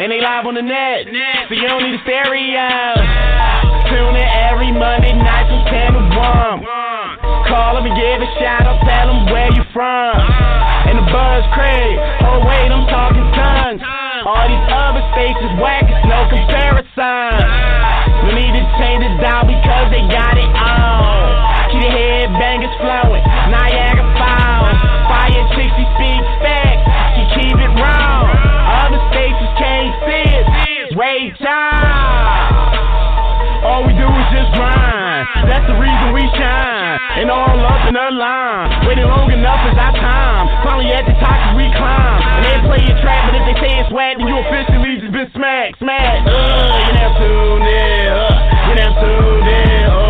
And they live on the net, so you don't need a stereo. Tune in every Monday night from 10 to 1. Call them and give a shout out, tell them where you from. And the buzz Craig, oh wait, I'm talking tons. All these other stations whack, it's no comparison. We need to change it down because they got it on. Keep the headbangers flowing, the reason we shine. And all up in the line. Waiting long enough is our time. Finally at the top as we climb. And they play your trap, but if they say it's whack, then you officially just been smacked, smacked. Uh, you now tuned in. Uh, you now tuned in. Oh,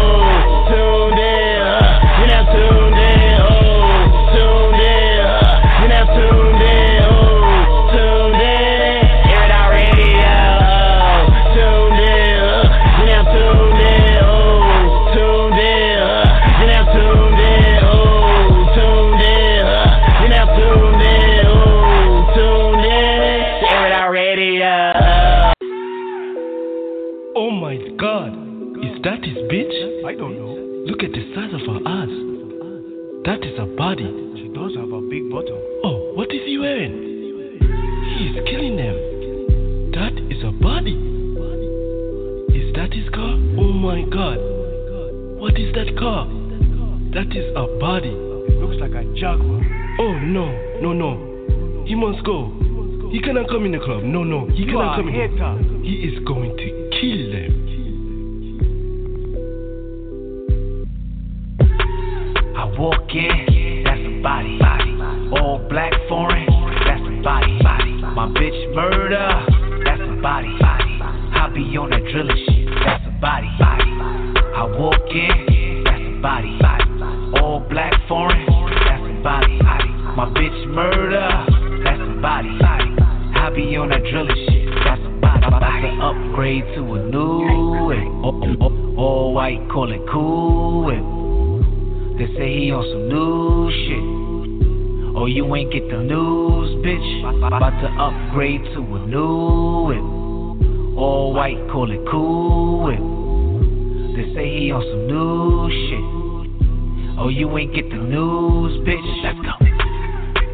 I don't know. Look at the size of her ass. That is a body. She does have a big bottom. Oh, what is he wearing? He is killing them. That is a body. Is that his car? Oh my god. What is that car? That is a body. It looks like a jaguar. Oh no, no, no. He must go. He cannot come in the club. No, no. He You cannot come in. He is going to kill them. Walk in, that's a body. All black foreign, that's a body. My bitch murder, that's a body. I be on that drilling shit, that's a body. I walk in, that's a body. All black foreign, that's a body. My bitch murder, that's a body. I be on that drilling shit, upgrade to a new whip. All, all, all white, call it cool whip. They say he on some new shit. Oh, you ain't get the news, bitch. About to upgrade to a new whip. All white, call it cool whip. They say he on some new shit. Oh, you ain't get the news, bitch. Let's go.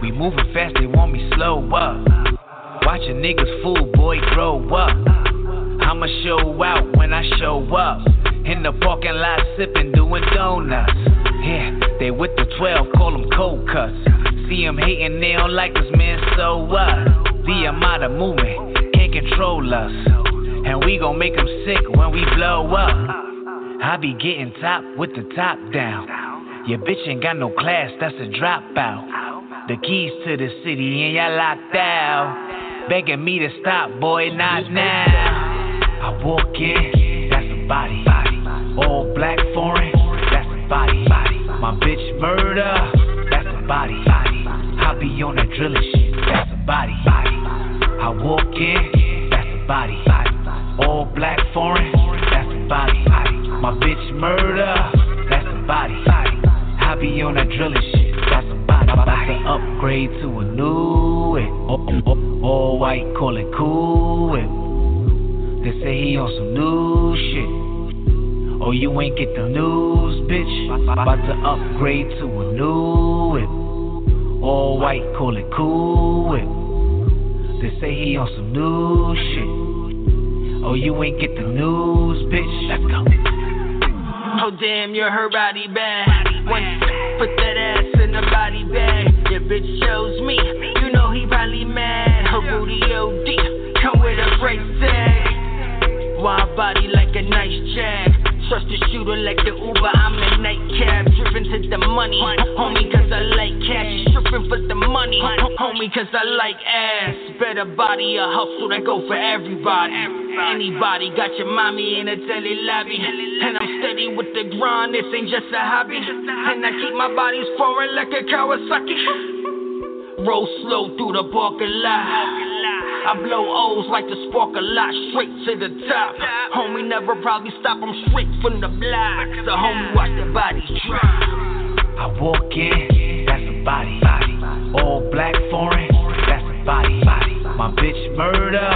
We moving fast, they want me slow up. Watch a niggas fool, boy, grow up. I'ma show out when I show up. In the parking lot, sipping, doing donuts. Yeah, they with the 12, call them cold cuts. See them hating, they don't like us, man, so what? The of movement can't control us. And we gon' make them sick when we blow up. I be getting top with the top down. Your bitch ain't got no class, that's a dropout. The keys to the city and y'all locked out. Begging me to stop, boy, not now. I walk in, that's a body. My bitch murder, that's a body. I be on that drilling shit, that's a body. I walk in, that's a body. All black foreign, that's a body. My bitch murder, that's a body. I be on that drilling shit, that's a body. I About to upgrade to a new whip. All, all, all white, call it cool whip. They say he on some new shit. Oh, you ain't get the news, bitch. About to upgrade to a new whip. All white, call it cool whip. They say he on some new shit. Oh, you ain't get the news, bitch. Let's go. Oh damn, you're her body bag. Put that ass in the body bag. Your bitch shows me, you know he probably mad. Her booty OD, come with a price tag. Wild body like a nice jag. Trust the shooter like the Uber. I'm the night cab, driven to the money. Homie, cause I like cash. Stripping for the money. Homie, cause I like ass. Better body, a hustle that go for everybody. Anybody got your mommy in a telly lobby. And I'm steady with the grind, this ain't just a hobby. And I keep my bodies foreign like a Kawasaki. Roll slow through the parking lot. I blow O's like the spark a lot, straight to the top. Homie never probably stop, I'm straight from the block. So homie watch the bodies drop. I walk in, that's a body. All black foreign, that's a body. My bitch murder,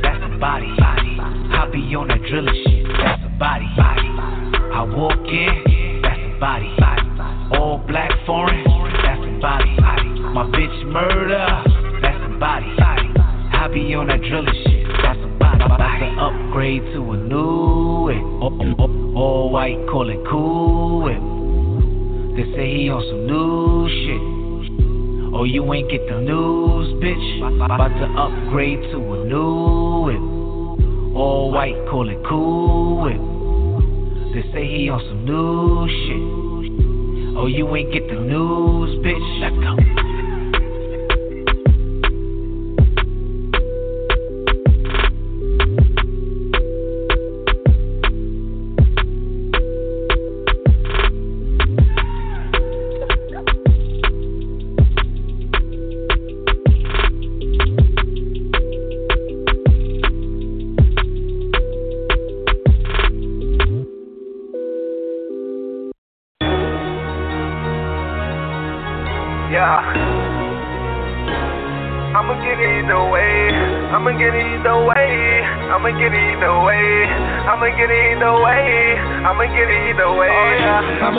that's a body. I be on that drilling shit, that's a body. I walk in, that's a body. All black foreign, that's a body. My bitch murder, that's a body. I be on that drilling shit. That's about, to upgrade to a new whip. All, all, all white, call it cool whip. They say he on some new shit. Oh, you ain't get the news, bitch. About to upgrade to a new whip. All white, call it cool whip. They say he on some new shit. Oh, you ain't get the news, bitch. Let's go. get it either way. I'ma get it either way. Oh, yeah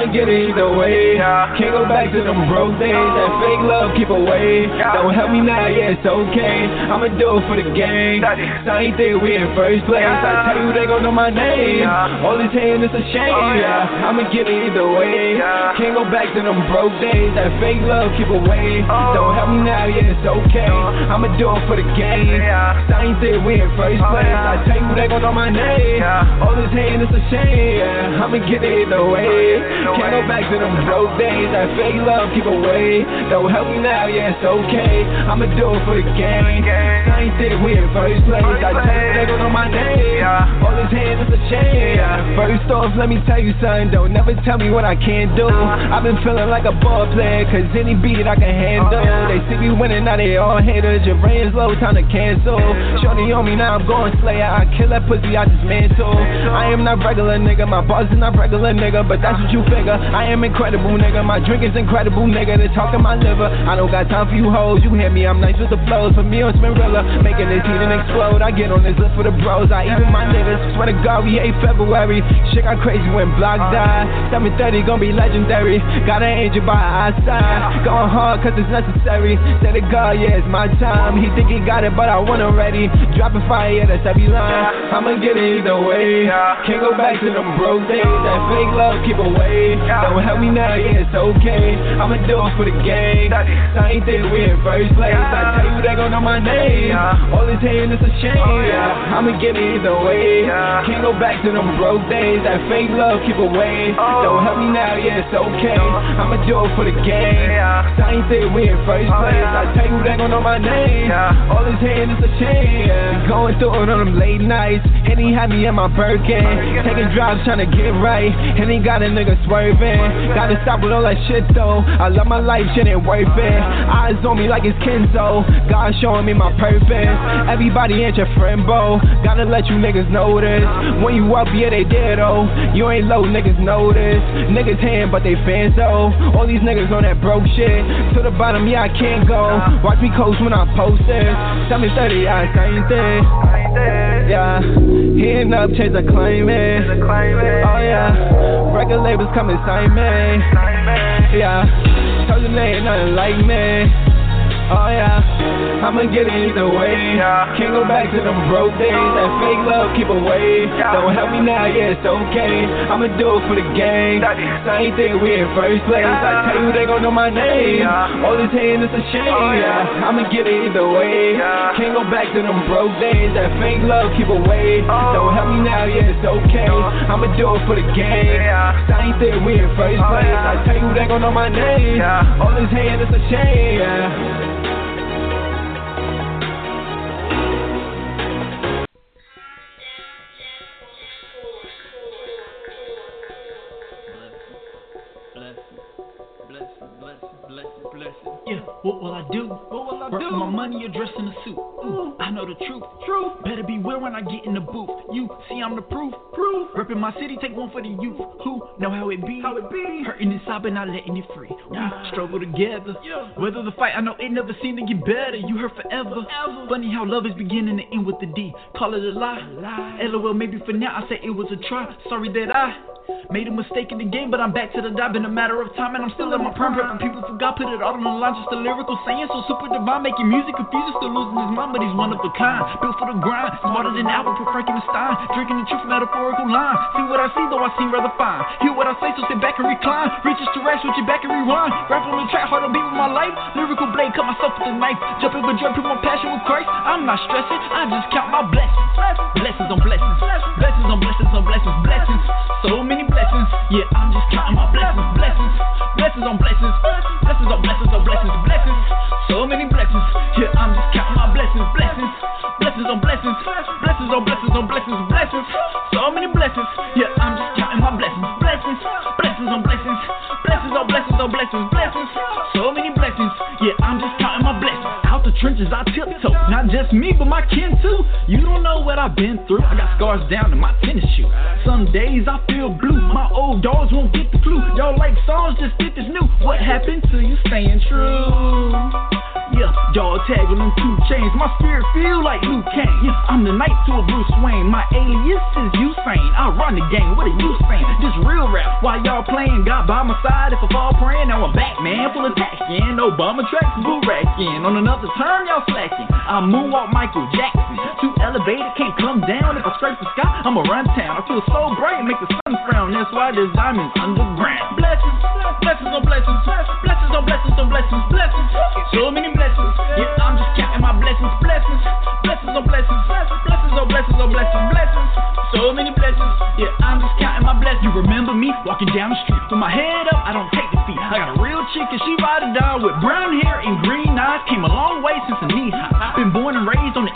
to get it either way. Yeah. Can't go back to them broke days. That fake love, keep away. Don't help me now, yeah, it's okay. I'ma do it for the game. Same thing, we in first place. I tell you, they gon' know my name. All this hand is a shame, yeah. I'ma get it either way. Can't go back to them broke days. That fake love, keep away. Don't help me now, yeah, it's okay. I'ma do it for the game. Same thing, we in first place. I tell you, they gon' know my name. All this hand is a shame, yeah. I'ma get it either way. Can't go back to them broke days. That fake love, keep away. Don't help me now, yeah, it's okay. I'ma do it for the game. I ain't think we in first place. I you, they don't my name. All his hands is a shame. First off, let me tell you something. Don't never tell me what I can't do. I've been feeling like a ball player, cause any beat I can handle. Uh-huh. They see me winning, now they all haters. Your brain's low, time to cancel. Shorty on me, now I'm going slayer. I kill that pussy, I just mantle. I am not regular nigga, my boss is not regular nigga, but that's what you figure. I am incredible nigga, my drink is incredible nigga They talk in my liver. I don't got time for you hoes. You hear me? I'm nice with the flows. For me, I'm Spinrilla. Making this heat and explode. I get on this list for the bros. I even my niggas. Swear to God, we hate February. Shit got crazy when Block uh. died. 730 gonna be legendary. Got an angel by our side. Going hard cause it's necessary. Say to God, yeah, it's my time. He think he got it, but I want already. Dropping fire, yeah, that's every line. I'ma get it either way. Can't go back to them broke days. That fake love, keep away. Don't help me now, yeah, it's okay. I'ma do it for the game. Same thing, we in first place. I tell you, they gon' know my name. All this hand is a shame. I'ma get it either way. Can't go back to them broke days. That fake love, keep away. Don't help me now, yeah, it's okay. I'ma do it for the game. Same thing, we in first place. I tell you, they gon' know my name. All this hand is a shame. Going through it on them late nights. And he had me in my Birkin. Taking drives, trying to get right. And he got a nigga swerving. Gotta stop with all that shit though. I love my life, shit ain't worth it. Eyes on me like it's Kenzo. God showing me my purpose. Everybody ain't your friend, bro. Gotta let you niggas know this. When you up, yeah, they dead, though. You ain't low, niggas know this. Niggas hand, but they fans, though. All these niggas on that broke shit. To the bottom, yeah, I can't go. Watch me coast when I post it. Tell me 30, I ain't thing. Yeah, hitting up, change the climate. Oh yeah, record labels come and sign me. Yeah, told them they ain't nothing like me. Oh yeah, I'ma get it either way. Can't go back to them broke days. That fake love keep away. Don't help me now, yeah, it's okay. I'ma do it for the game. Same thing we in first place. I tell you they gon' know my name. All this hating is a shame. Oh, Yeah, I'ma get it either way. Can't go back to them broke days. That fake love keep away. Oh. Don't help me now, yeah, it's okay. I'ma do it for the game. Same thing we in first oh, place. I tell you they gon' know my name. All this hating is a shame. What will I Work do? for my money or dress in a suit. Ooh, I know the truth. Truth. Better beware when I get in the booth. You see, I'm the proof. Proof. Reppin' my city, take one for the youth. Who know how it be? How it be? Hurting inside, but not letting it free. We struggle together. Yeah. Whether the fight, I know it never seemed to get better. You hurt forever. forever. Funny how love is beginning to end with the D. Call it a lie. lie. LOL, maybe for now I say it was a try. Sorry that I. Made a mistake in the game, but I'm back to the dive in a matter of time, and I'm still in my prime. Prepping people forgot, put it all on the line, just a lyrical saying. So super divine, making music confusing, still losing his mind, but he's one of a kind. Built for the grind, smarter than Albert for Frankenstein. Drinking the truth, metaphorical line. See what I see, though I seem rather fine. Hear what I say, so sit back and recline. Reaches to rest, switch it back and rewind. Rap on the track, hard to beat with my life. Lyrical blade, cut myself with a knife. Jump over, jump, put my passion with Christ. I'm not stressing, I just count my blessings. Blessings on blessings. Blessings on blessings on blessings. Blessings. So many blessings. Yeah, I'm just counting my blessings, blessings, blessings on blessings, blessings on blessings on blessings, blessings. So many blessings. Yeah, I'm just counting my blessings, blessings, blessings on blessings, blessings on blessings on blessings, blessings. So many blessings. Yeah, I'm just counting my blessings, blessings, blessings on blessings, blessings on blessings on blessings, blessings. So many blessings. Yeah, I'm just counting my blessings. Out the trenches, I tiptoe. Not just me, but my kin too. You don't know what I've been through. I got scars down in my tennis shoe. Some days I feel blue. My old dogs won't get the clue. Y'all like songs, just think this new. What happened to you staying true? Yeah, y'all tagging them two chains. My spirit feel like Luke Kane. Yeah, I'm the knight to a Bruce Wayne. My alias is Usain. I run the game. What are you saying? This real rap. While y'all playing, God by my side. If I fall praying, now I'm back, man. Full attack. Yeah, Obama tracks, boo racking. On another term, y'all slacking. I moonwalk Michael Jackson. Too elevated, can't come down. If I scrape the sky, I'ma run town. I feel so bright, make the sun frown. That's why there's diamonds underground. Blessings, blessings on blessings, blessings on blessings on blessings, blessings. So many blessings. Yeah, I'm just counting my blessings, blessings, blessings on blessings, blessings on blessings oh, on oh, blessings, blessings. So many blessings. Yeah, I'm just counting my blessings. You remember me walking down the street with my head up, I don't take defeat. I got a real chick and she ride or die with brown hair and green eyes. Came a long way since a knee high. I've been born and raised on the.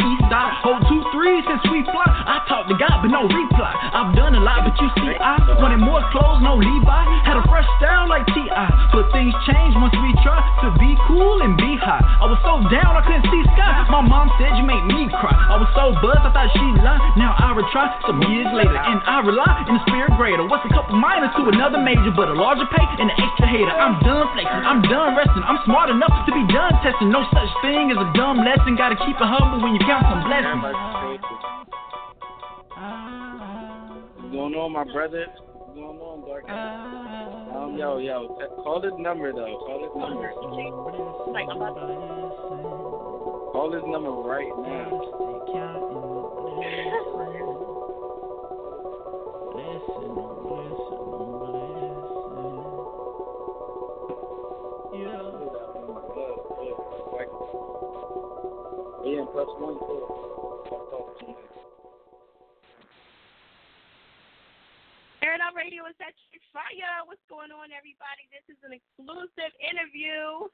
Since we fly. I talk to God, but no reply. I've done a lot, but you see, I wanted more clothes, no Levi. Had a fresh style like T.I. But things change once we try to be cool and be high. I was so down, I couldn't see sky. My mom said you make me cry. I was so buzzed, I thought she lied. Now I retry some years later, and I rely in the spirit greater. What's a couple minors to another major, but a larger pay and an extra hater. I'm done flexing, I'm done resting. I'm smart enough to be done testing. No such thing as a dumb lesson. Gotta keep it humble when you count some blessings. What's going on, my brother? What's going on, Dark? Um, yo, yo, call this number though. Call this number. Like, I'm about to. Call this number right now. Yeah, plus one too. It Radio is that chick fire. What's going on, everybody? This is an exclusive interview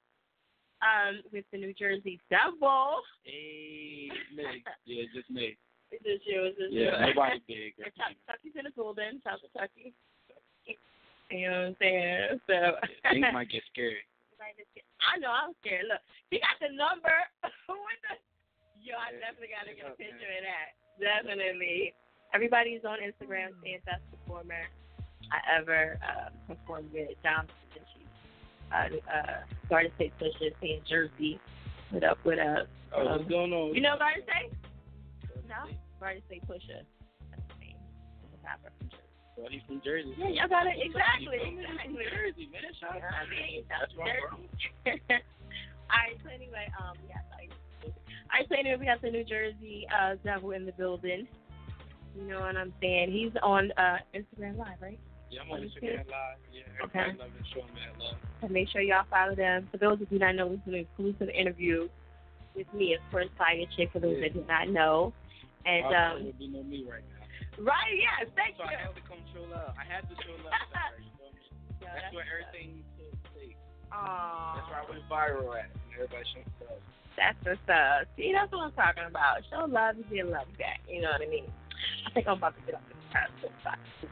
um, with the New Jersey Devil. Hey, me. Yeah, just me. Is this you? Is this Yeah, you? nobody big. Or Tuck- Chucky's in the building. Shout out to Chucky. You know what I'm saying? So Things might get scary. I know I'm scared. Look, he got the number. the, yo, I definitely got to get a picture of that. Definitely. Everybody's on Instagram saying best performer I ever uh, performed with. John Da Vinci. Uh, uh, Garden State Pusha saying Jersey. What up? What up? Oh, what's going on? You know Garden State? No? Garden State Pusha. That's the name. Rapper from Jersey. Well, he's from Jersey. Yeah, y'all got it. Exactly. Exactly. Jersey, man. Shout out to That's where I'm. Jersey. right, so anyway, um, yeah, sorry. All right, so anyway, we got the New Jersey uh, Devil in the building. You know what I'm saying? He's on uh, Instagram Live, right? Yeah, I'm on Instagram Live. Yeah, Okay. love and show me that love. And make sure y'all follow them. For those who do not know, this is an exclusive interview with me, of course, Fire Chick, for those Yeah. that do not know. And, um, would be no me right now. right, yes, thank So you. So I had to come show love. I had to show love. Sorry, you feel me? Yo, That's where everything took place. up. That's where I went viral at. And everybody showing love. That's what's up. See, that's what I'm talking about. Show love, you get love back. You know what I mean? I think I'm about to get off this podcast.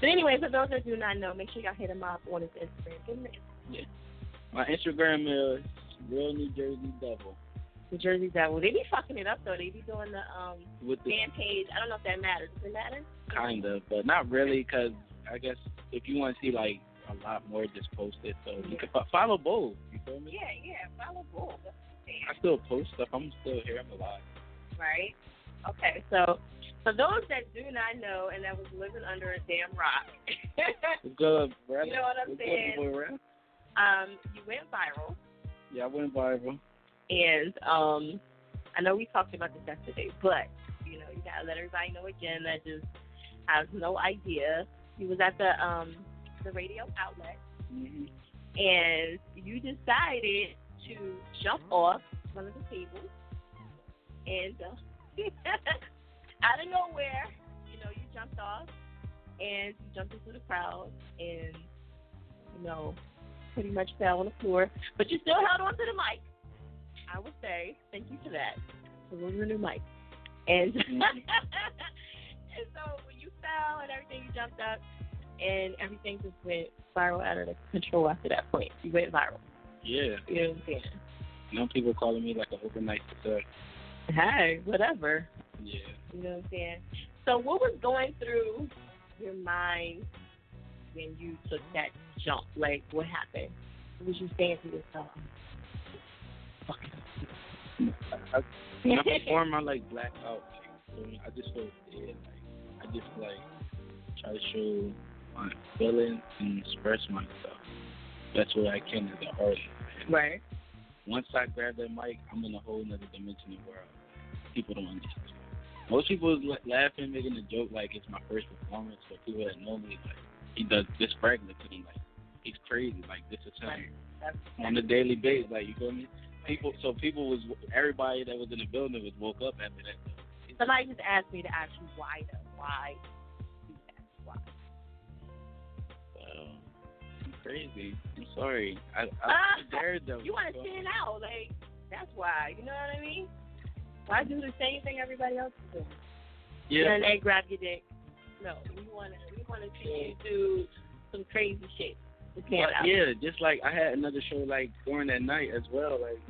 But anyway, for those that do not know, make sure y'all hit him up on his Instagram. Give him the My Instagram is Real New Jersey Devil. New Jersey Devil. They be fucking it up though. They be doing the um With the fan page. I don't know if that matters. Does it matter? kind of, but not really, because I guess if you want to see like a lot more, just post it. So you can fo- follow both. You feel me? Yeah, yeah. Follow both. I still post stuff. I'm still here. I'm alive. Right. Okay. So for those that do not know and that was living under a damn rock, good, brother? You know what I'm saying? Boy, um, you went viral. Yeah, I went viral. And um, I know we talked about this yesterday, but you know, you gotta let everybody know again that just has no idea. You was at the um the radio outlet, hmm and you decided to jump off one of the tables, and uh, out of nowhere, you know, you jumped off, and you jumped into the crowd, and you know, pretty much fell on the floor, but you still held on to the mic. I would say thank you for that. Was a new mic. And and so when you fell and everything, you jumped up, and everything just went viral out of control after that point. You went viral. Yeah. You know what I'm saying? You know, people calling me like an overnight success. Hey, whatever. Yeah. You know what I'm saying? So what was going through your mind when you took that jump? Like what happened? What was you saying to yourself? Fuck it I, when I perform, I like black out. Like, I just feel dead. Like, I just like try to show my feelings and express myself. That's what I can as an artist. Right. Once I grab that mic, I'm in a whole nother dimension of world. People don't understand. Most people is la- laughing, making a joke like it's my first performance, but people that know me, like he does this regular to them, like he's crazy. Like this is him on a daily basis. Like you feel me? People, so people was everybody that was in the building was woke up after that. somebody just asked me to ask you why though. Why? Why? Well, I'm crazy. I'm sorry. I, I Ah, I'm. You want to stand out, like that's why. You know what I mean? Why do the same thing everybody else is doing? Yeah. And they grab your dick. No, we want to. We want to see you do some crazy shit. Yeah, just like I had another show like during that night as well. Like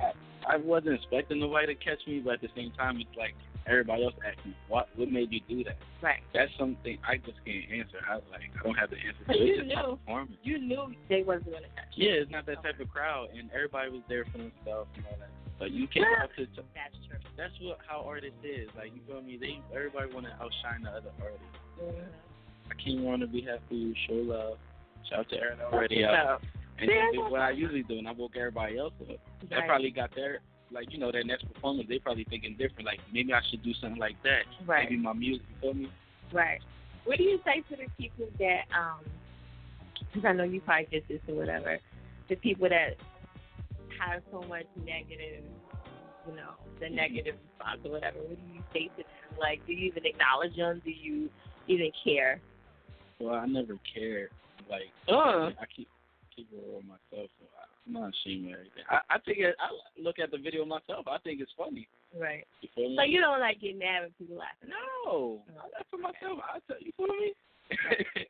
I, I wasn't expecting nobody to catch me, but at the same time, it's like everybody else asking, "What? What made you do that?" Right. That's something I just can't answer. I like I don't have the answer to it. you knew. performance. You knew they wasn't gonna catch you. Yeah, it's not that type of crowd, and everybody was there for themselves and all that. But you can't Yeah. have to. That's true. That's what how artists is. Like you feel me? They everybody want to outshine the other artists. Mm-hmm. I keep want to be happy, show love. Shout out to Aaron already out. And Yeah, then do what I usually do, and I woke everybody else up. Right. probably got their like you know their next performance. They probably thinking different. Like maybe I should do something like that. Right. Maybe my music. You feel me? Right. What do you say to the people that, um, because I know you probably get this or whatever, the people that have so much negative, you know, the negative response or whatever. What do you say to them? Like, do you even acknowledge them? Do you even care? Well, I never cared. Like Uh. I keep keep it real with myself. So I'm not ashamed of everything. I, I think it, I look at the video myself. I think it's funny. Right. You feel me? So you don't like get mad when people laugh. No, I laugh for myself. I tell you, feel me?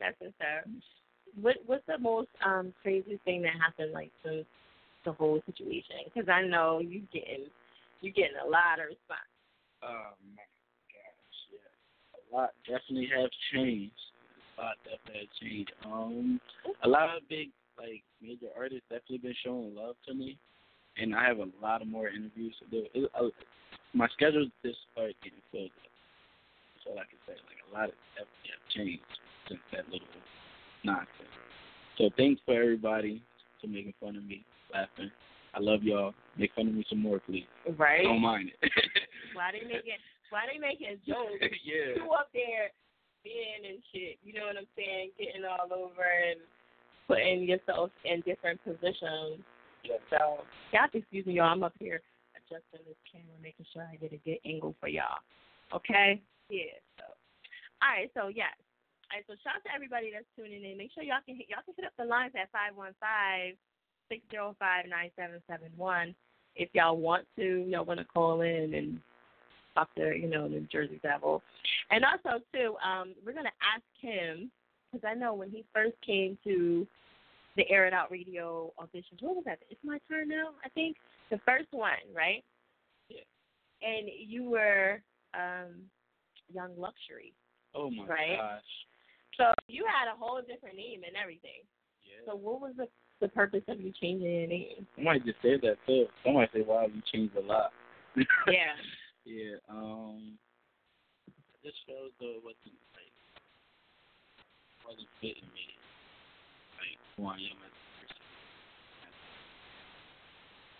That's what's up. What What's the most um crazy thing that happened like since the whole situation? Because I know you getting you getting a lot of response. oh my gosh, yeah. A lot definitely have changed. A lot definitely have changed. Um, a lot of big like major artists definitely been showing love to me, and I have a lot of more interviews to do. It, uh, my schedule just started getting filled up. That's all I can say. Like a lot of definitely have changed since that little nonsense. So thanks for everybody for making fun of me, laughing. I love y'all. Make fun of me some more, please. Right. Don't mind it. Why they making why they making jokes? yeah. You up there being and shit, you know what I'm saying? Getting all over and putting yourself in different positions. So y'all excuse me, y'all. I'm up here adjusting this camera, making sure I get a good angle for y'all. Okay? Yeah. So all right, so yes. All right, so shout out to everybody that's tuning in. Make sure y'all can hit y'all can hit up the lines at five one five six zero five nine seven seven one if y'all want to, y'all want to call in and talk to, you know, the Jersey Devil. And also, too, um, we're going to ask him, because I know when he first came to the Air It Out Radio auditions, what was that? It's my turn now, I think. The first one, right? Yeah. And you were um, Young Luxury. Oh my Right. gosh. So you had a whole different name and everything. Yeah. So what was the the purpose of you changing your name? Somebody just said that too. Somebody said, "Wow, you changed a lot." Yeah. yeah. Um. This shows though wasn't like wasn't fitting me, like who I am as a person.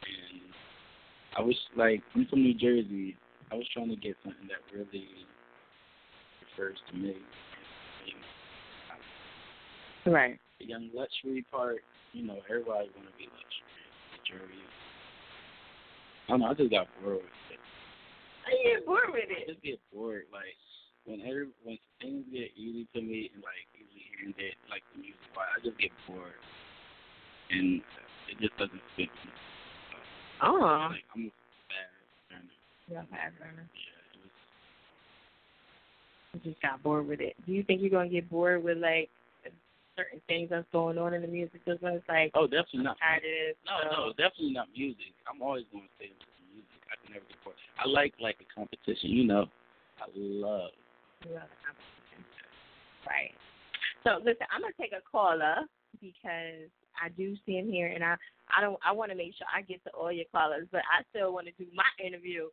And I was like, I'm from New Jersey. I was trying to get something that really refers to me. Right. The young luxury part, you know, everybody want to be luxury. I don't know. I just got bored with it. I get bored with it. I just get bored. Like when every when things get easy to me and like easy hearing it, like the music part, I just get bored, and it just doesn't fit me. Oh. Like I'm a bad learner. Yeah, fast learner. Yeah, it was, I just got bored with it. Do you think you're gonna get bored with like certain things that's going on in the music business? Like, oh, definitely not. No, so- no, definitely not music. I'm always going to stay with music. I can never get bored. I like like a competition. You know, I love. You love competition. Right. So listen, I'm gonna take a caller because I do see him here, and I I don't I want to make sure I get to all your callers, but I still want to do my interview.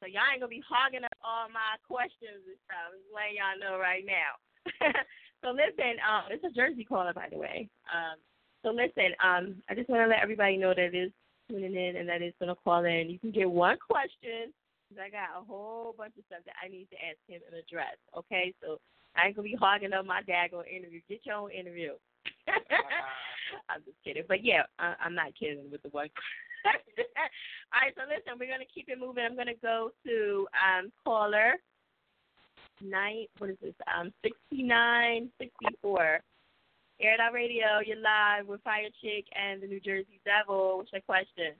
So y'all ain't gonna be hogging up all my questions and stuff. Just letting y'all know right now. so listen, um, it's a Jersey caller by the way. Um, so listen, um, I just want to let everybody know that it is tuning in and that it's gonna call in. You can get one question. I got a whole bunch of stuff that I need to ask him and address. Okay, so I ain't gonna be hogging up my dad daggone interview. Get your own interview. I'm just kidding, but yeah, I, I'm not kidding with the one. All right, so listen, we're gonna keep it moving. I'm gonna go to um caller nine. What is this? Um, sixty nine sixty four. Air It Out Radio, you're live with Fire Chick and the New Jersey Devil. What's your question?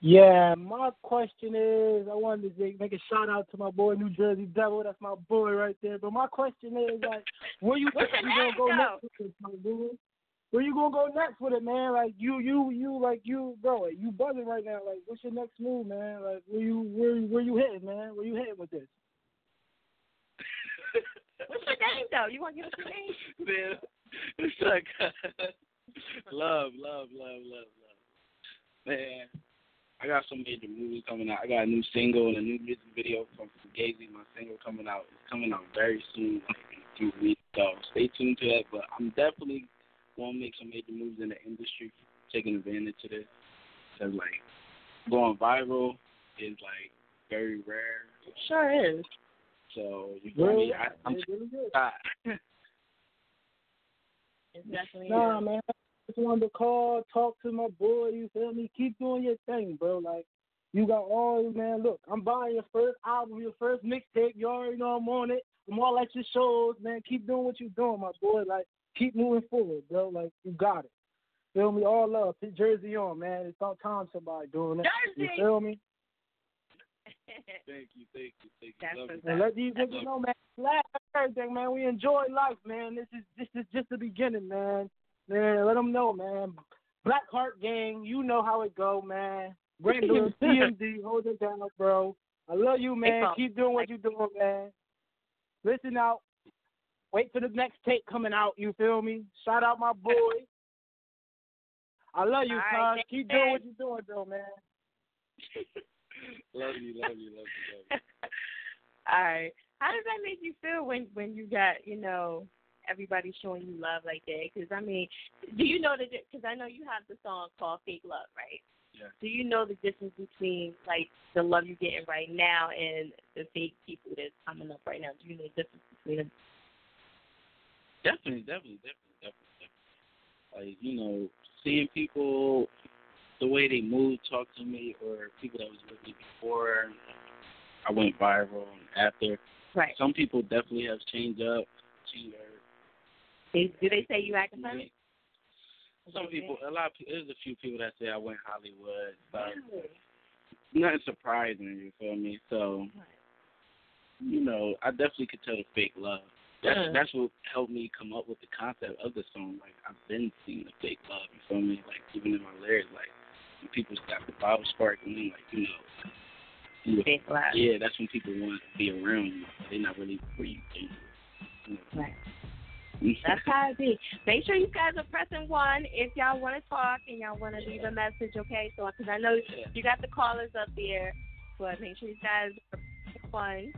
Yeah, my question is, I wanted to make a shout out to my boy New Jersey Devil. That's my boy right there. But my question is, like, where you think you gonna go next with this, my boy? Where you gonna go next with it, man? Like you, you, you, like you, bro. Like, you buzzing right now. Like, what's your next move, man? Like, where you, where, where you heading, man? Where you heading with this? What's your name though? You want to give us your name? Man, it's like love, love, love, love, love. Man, I got some major movies coming out. I got a new single and a new music video from Fugazi. My single coming out. It's coming out very soon, like in a few weeks. So stay tuned to that. But I'm definitely going to make some major moves in the industry, taking advantage of this. Cause like going viral is like very rare. Sure is. So you feel me? I, I'm It's really good. uh, It's definitely Nah, is. man. Just wanted to call, talk to my boy. You feel me? Keep doing your thing, bro. Like you got all, man. Look, I'm buying your first album, your first mixtape. You already know I'm on it. I'm all at your shows, man. Keep doing what you're doing, my boy. Like keep moving forward, bro. Like you got it. Feel me? All love. Put Jersey on, man. It's about time somebody doing it. Jersey. You Jersey. feel me? Thank you, thank you, thank you. That's Love you. And let these niggas know, man. Laugh at everything, man. We enjoy life, man. This is this is just the beginning, man. Man, let them know, man. Black Heart Gang, you know how it go, man. Rambler, CMD, hold it down, bro. I love you, man. Keep doing what you're doing, man. Listen out. Wait for the next tape coming out. You feel me? Shout out my boy. I love you, All right, cuz. Keep doing what you're doing, though, man. love you, love you, love you, love you. All right. How does that make you feel when when you got you know everybody's showing you love like that? Because I mean, do you know the? Because I know you have the song called "Fake Love," right? Yeah. Do you know the difference between like the love you're getting right now and the fake people that's coming up right now? Do you know the difference between them? Definitely, definitely, definitely, definitely, definitely. Like you know, seeing people the way they move, talk to me, or people that was with me before I went viral and after. Right. Some people definitely have changed up, changed They, do they say you acting funny? Some people, a lot of there's a few people that say I went Hollywood, but nothing surprising. You feel me? So, you know, I definitely could tell the fake love. That's Yeah. that's what helped me come up with the concept of the song. Like I've been seeing the fake love. You feel me? Like even in my lyrics, like when people got the bottle sparkling, like you know, you Fake love. yeah, that's when people want to be around you. They're not really where you think. You know. Right. That's how it be. Make sure you guys are pressing one if y'all want to talk and y'all want to leave a message, okay? So, because I know you got the callers up there, but make sure you guys are pressing one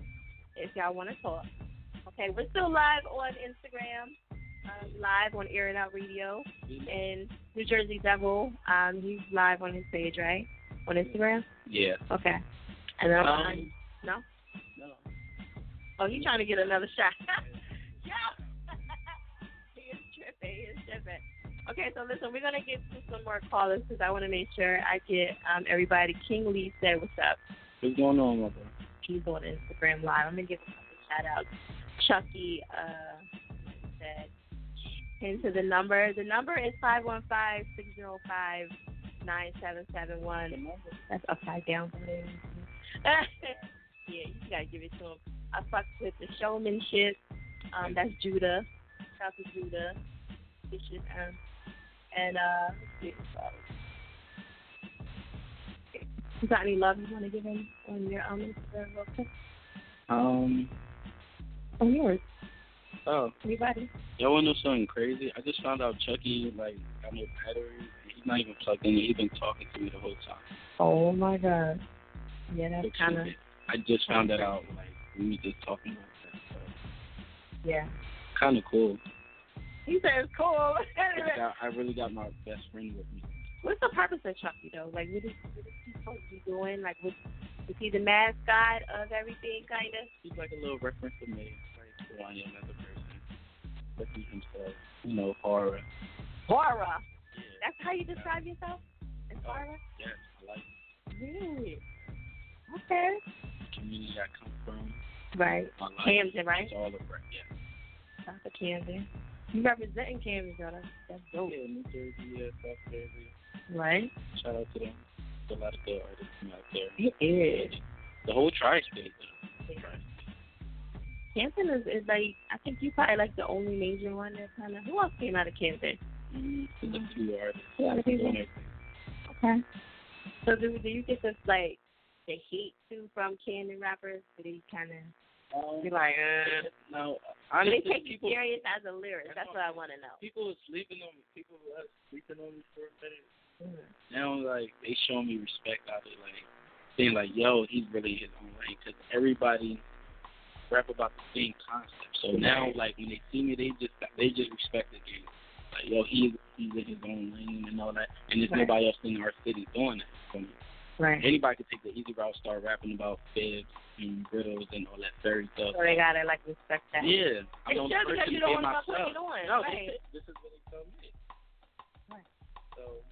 if y'all want to talk. Okay, we're still live on Instagram, um, live on Air It Out Radio, and New Jersey Devil. Um, he's live on his page, right? On Instagram. Yeah. Okay. And then Um, behind- no. No. Oh, he's trying to get another shot. yeah. he is tripping. He is tripping. Okay, so listen, we're gonna get to some more callers because I want to make sure I get um everybody. King Lee said, "What's up?" What's going on, my bro? He's on Instagram Live. I'm gonna give him a shout out. Chucky uh into the number. The number is 515-605-9771. That's upside down. for me. yeah, you gotta give it to him. I fucked with the showmanship. Um, that's Judah. Shout out to Judah. It's just, um, and uh, let's see. You got any love you want to give him on your um Instagram real quick? Um. On yours? Oh. Anybody? Y'all wanna know something crazy? I just found out Chucky like got no batteries. and He's not even plugged in. He's been talking to me the whole time. Oh my God. Yeah, that's kind of I just found that out like we were just talking about that. So yeah. kind of cool. He says cool. I, got, I really got my best friend with me. What's the purpose of Chucky though? Like, what is, what is he supposed to be doing? Like, what, is he the mascot of everything, kind of? He's like a little reference to me, like who I am as a person. But he himself, you know, horror. Horror. That's how you describe yourself? Oh, As horror? Yes, I like Really? Okay. the community I come from. Right. Camden, right? It's all around. Yeah. Out to Camden. You representing Camden, though. That's, that's dope. Yeah, New Jersey, yeah, South Jersey. Right? Shout out to them. There's a lot of good artists out there. It is. The whole tri-state, though. Camden is, is like, I think you probably like the only major one that kind of. Who else came out of Camden? Mm-hmm. There's a few artists. Who other people? Okay. So do do you get this like the heat too from Camden rappers? Do they kind of Um, be like, uh, no, do honestly, they take people, you serious as a lyricist? That's what I want to know. people are sleeping on me. People are sleeping on me for a minute. Mm. Now, like, they show me respect out there, like, saying, like, yo, he's really his own lane. Because everybody rap about the same concept. So now, like, when they see me, they just they just respect the game. Like, yo, he, he's in his own lane and all that. And there's Right. nobody else in our city doing that. So Right. anybody could take the easy route, start rapping about fibs and riddles and all that fairy stuff. So they gotta like respect that. Yeah, I'm It's just the because person you don't in want to put myself. it on. No, right. this, is, this is what they tell me. Right. So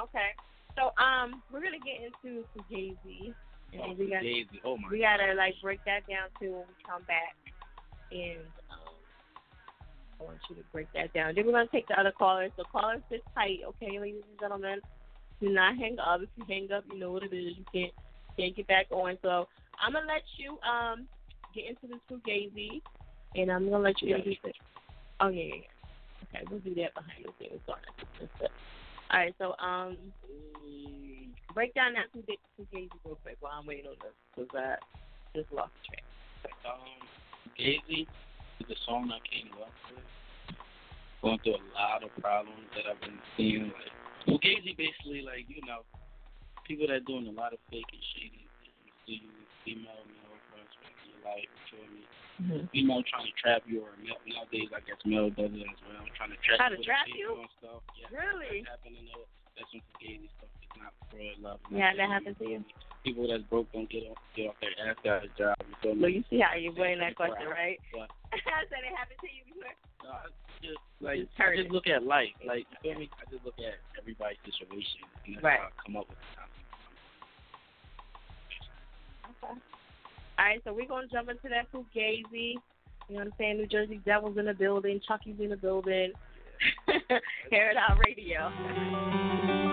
Okay. So um, we're gonna get into some Fugazi, and we got Fugazi, oh my we gotta like break that down too when we come back, and um, I want you to break that down. Then we're gonna take the other callers. So callers, sit tight, okay, ladies and gentlemen. Do not hang up. If you hang up, you know what it is. You can't can't get back on. So I'm gonna let you um get into this with Fugazi, and I'm gonna let you introduce it. Oh yeah, yeah, yeah. Okay, we'll do that behind the scenes. All right, so um, break down that two two Jay real quick while I'm waiting on this because I just lost track. Um, Gazy is a song I came up with. Going through a lot of problems that I've been seeing. Like, well, Gazy basically, like, you know, people that doing a lot of fake and shady things. Do you email me over respect in your life. You feel me? Mhm. You know, trying to trap you or male, nowadays I guess male does it as well. Trying to trap Try to you. trap you? Stuff. Yeah. Really? That's happening. though. That's some fugazi stuff. It's not real love. Yeah, that happened to you. People that's broke don't get off get off their ass got a job. You? Look, you see how you're weighing that question, right? Yeah. I said it happened to you before. No, I just like Just I just look at life. Like you feel me? I just look at everybody's situation and that's Right. how I come up with the topic. Okay. All right, so we're gonna jump into that Fugazi. You know what I'm saying? New Jersey Devils in the building, Chucky's in the building. Air it out radio.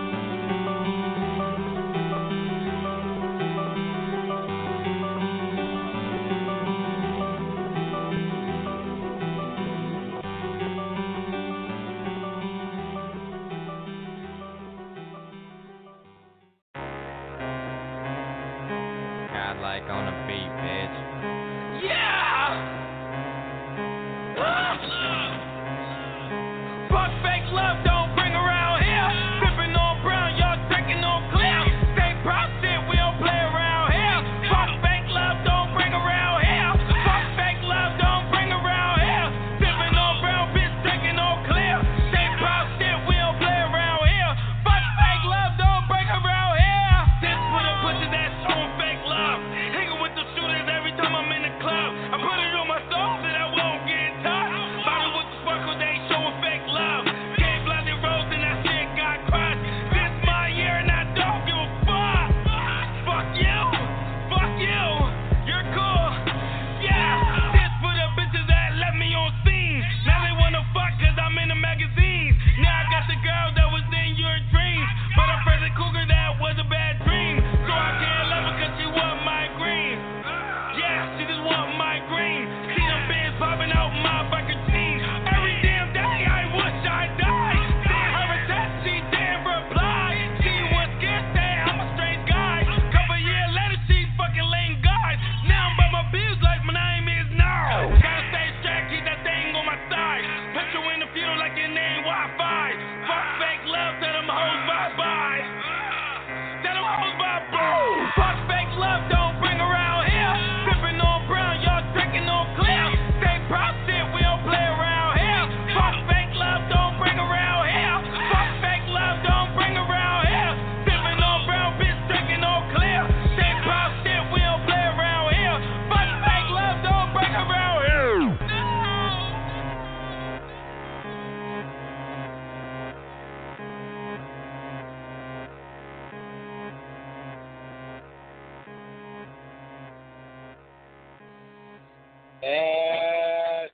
Uh, air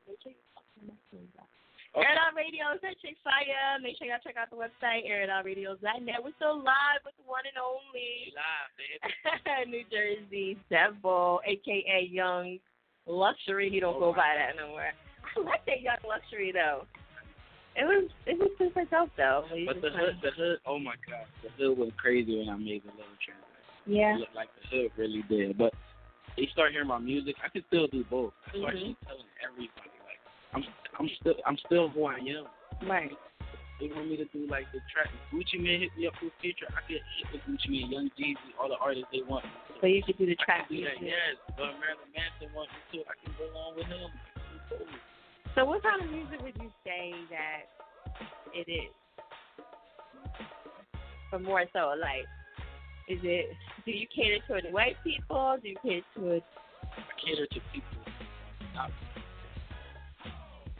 It Out Radio is at Chick Fire. Make sure y'all check out the website, air it out airitoutradio.net. We're still live with the one and only New Jersey Devil, aka Young Luxury. He don't go by that no more. I like that Young Luxury though. It was it was super dope though. But the hood, the hood, oh my god, the hood was crazy when I made the little transition. Yeah. It looked like the hood really did. But they start hearing my music, I can still do both. Why Mhm. she's telling everybody like I'm I'm still I'm still who I am. Right. They want me to do like the track. Gucci Mane hit me up for the future. I could hit with Gucci Mane, Young Jeezy, all the artists they want. So you could do the I track can do that, yes. But Marilyn Manson wants me to. I can go along with him. So what kind of music would you say that it is? But more so, like, is it? Do you cater to the white people? Do you cater to I cater to people. Not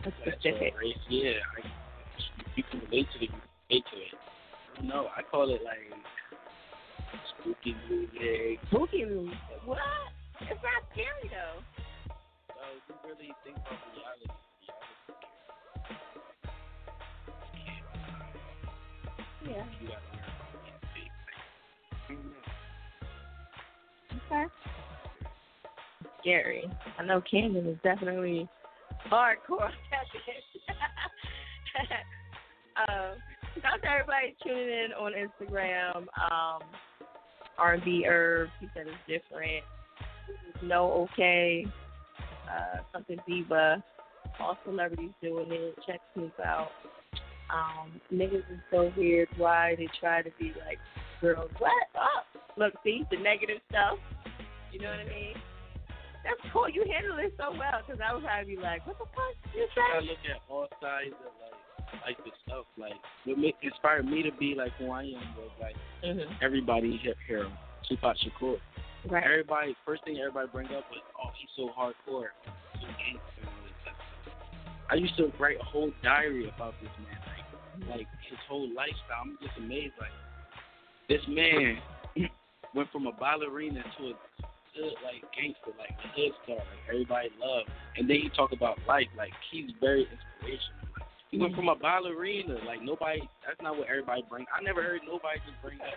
that's specific? race. Yeah, I, you can relate to it. You can relate to it. No, I call it like spooky music. Spooky music. What? It's not scary though. You really think about reality. Yeah. You Okay. Scary. I know Camden is definitely hardcore. um, shout out to everybody tuning in on Instagram. Um, R&B Herb, he said it's different. No okay. Uh, something diva. All celebrities doing it. Check Snoop out. Um, niggas is so weird. Why they try to be like girls? What? Oh, look, see the negative stuff. You know what I mean? That's cool. You handle it so well because I would probably be like, what the fuck you I say? look at all sides of like like the stuff like what make, inspired me to be like who I am was like Mhm. everybody hip hero Tupac Shakur. Right. Everybody first thing everybody bring up was oh he's so hardcore. So gangster. I used to write a whole diary about this man, like like his whole lifestyle. I'm just amazed like this man went from a ballerina to a hood like gangster, like a hood star, like everybody loved. And then he talk about life, like he's very inspirational. Like, he went from a ballerina, like nobody. That's not what everybody bring. I never heard nobody just bring that.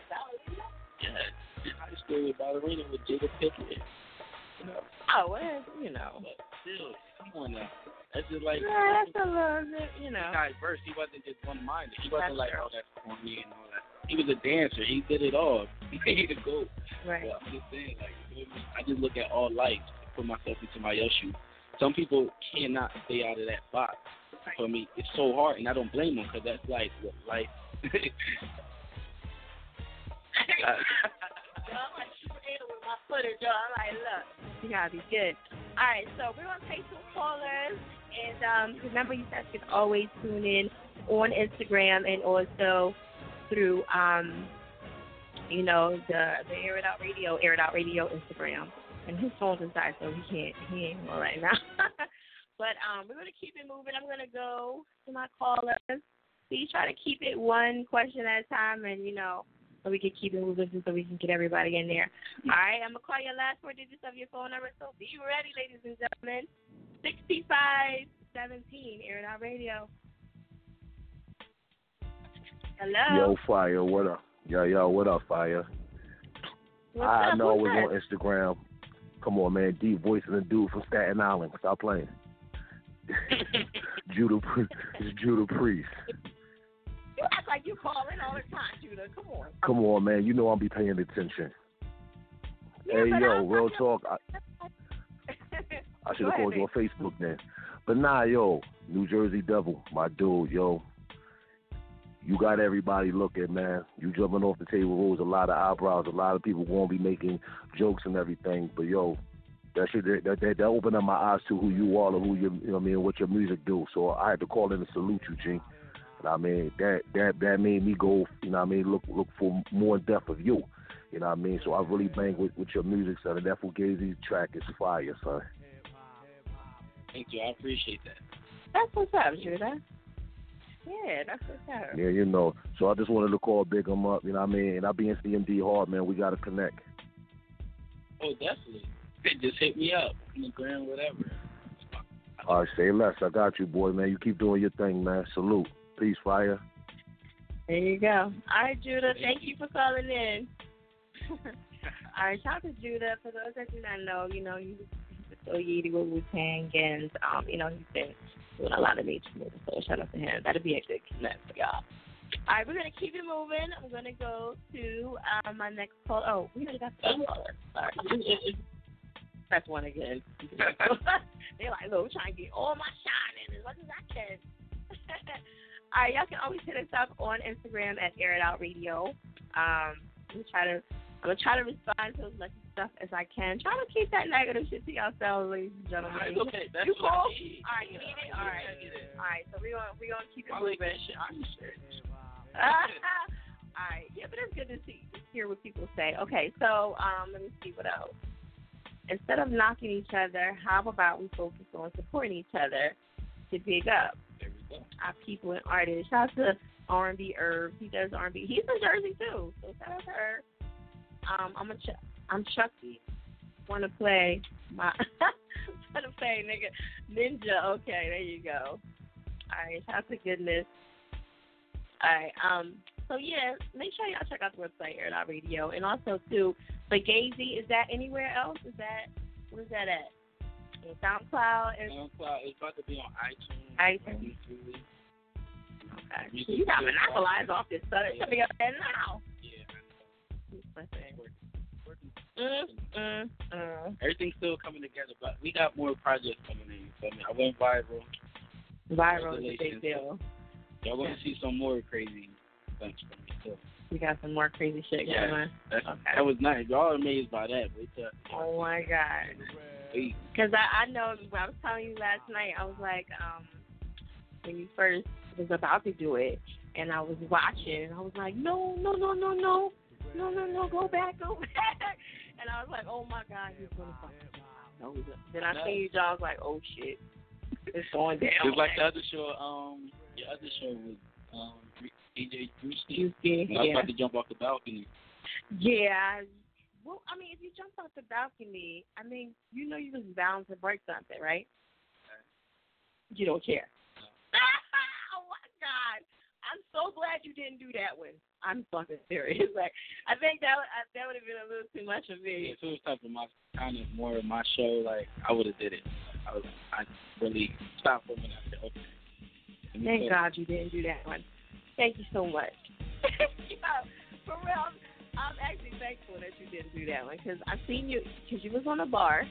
Yeah, high school ballerina with Jada Pinkett. You know, Oh, well, you know. but still, come on now. That's just like Yeah, that's a little bit, you know. diverse. He wasn't just one minded. He wasn't That's like, true. oh, that's corny and all that. He was a dancer. He did it all. He the goat. Right. But I'm just saying, like, you know what I just look at all life, put myself into my else shoe. Some people cannot stay out of that box. For me, it's so hard, and I don't blame them because that's like what life. I'm like with my footage, yo. I'm like, look, you gotta be good. All right, so we're gonna take some callers, and um, remember, you guys can always tune in on Instagram and also through, um, you know, the the Air It Out Radio, Air It Out Radio Instagram. And his phone's inside, so he can't he ain't on right now. but um, we're gonna keep it moving. I'm gonna go to my callers. Please try to keep it one question at a time, and you know so we can keep it moving so we can get everybody in there. All right, I'm gonna call your last four digits of your phone number. So be ready, ladies and gentlemen. Sixty-five seventeen, Air It Out Radio. Hello. Yo, Fire, what up? Yo, yo, what up, Fire? What's I up? know I Who's was that? on Instagram. Come on, man. Deep voice and the dude from Staten Island. Stop playing. Judah, it's Judah Priest. You act like you call in all the time, Judah. Come on. Come on, man. You know I'll be paying attention. Yeah, hey, yo, real talk. I, I should have called you on. Facebook then. But nah, yo, New Jersey Devil, my dude, yo. You got everybody looking, man. You jumping off the table rose a lot of eyebrows. A lot of people won't be making jokes and everything. But yo, that should that that, that opened up my eyes to who you are and who you, you know what I mean, what your music do. So I had to call in and salute you, G. And I mean that that that made me go, you know what I mean, look look for more in depth of you. You know what I mean? So I really bang with, with your music, son. And that Fugazi track is fire, son. Thank you. I appreciate that. That's what's up, Judah. Yeah, that's what's up. Yeah, you know. So I just wanted to call Big him up, you know what I mean? And I be in CMD hard, man. We got to connect. Oh, definitely. Just hit me up on the gram, whatever. All right, say less. I got you, boy, man. You keep doing your thing, man. Salute. Peace, fire. There you go. All right, Judah. Thank you for calling in. All right, shout out to Judah. For those that do not know, you know, he's he's affiliated with Wu Tang and um, you know, he's been doing a lot of major movies, so shout out to him. That'd be a good connect for y'all. All right, we're gonna keep it moving. I'm gonna go to um, my next call. Oh, we already got the caller. Sorry. Press one again. They're like, look, we're trying to get all my shine in as much as I can. all right, y'all can always hit us up on Instagram at Air It Out Radio. Um, we try to gonna try to respond to as much stuff as I can. Try to keep that negative shit to yourselves, ladies and gentlemen. It's okay. That's you what I cool? All right, you need it. All right, all right. So we gonna we gonna keep it I moving. that shit. I'm sure. all right, yeah, but it's good to see hear what people say. Okay, so um, let me see what else. Instead of knocking each other, how about we focus on supporting each other to big up There we go. our people and artists. Shout out to R&B Herb. He does R&B. He's from Jersey too, so shout out to her. Um, I'm a Ch- I'm Chucky. Want to play my? Want to play nigga Ninja? Okay, there you go. All right, shout out to goodness. All right, um, so yeah, make sure y'all check out the website Air Radio, and also too, Fugazi. Is that anywhere else? Is that where's that at? On SoundCloud and SoundCloud. It's about to be on iTunes. iTunes. Okay. You got monopolized off this stuff. It should be up there now. Yeah. Listen. Mm, mm, mm. Everything's still coming together, but we got more projects coming in. So, I, mean, I went viral. Viral is a big deal. Y'all gonna see some more crazy things from me too. We got some more crazy shit Yeah. going on. Okay. That was nice. Y'all amazed by that. Wait till Oh my god. Cause I, I know I was telling you last night. I was like, um, when you first was about to do it, and I was watching, and I was like, no, no, no, no, no, no, no, no, go back, go back. And I was like, oh my god, he's gonna fuck. No, he's not. Then I seen you, John. I was like, oh shit, it's going down. It's like the other show. Um, the other show was um DJ Drewski. Drewski, When I was yeah. about to jump off the balcony. Yeah. Well, I mean, if you jump off the balcony, I mean, you know you was bound to break something, right? You don't care. I'm so glad you didn't do that one. I'm fucking serious. Like, I think that would- I- that would have been a little too much for me. If it was type of my kind of more of my show, like I would have did it. I was I really stopped for minute. I said, okay. Thank put- God you didn't do that one. Thank you so much. yeah, for real, I'm, I'm actually thankful that you didn't do that one because I've seen you because you was on a bar.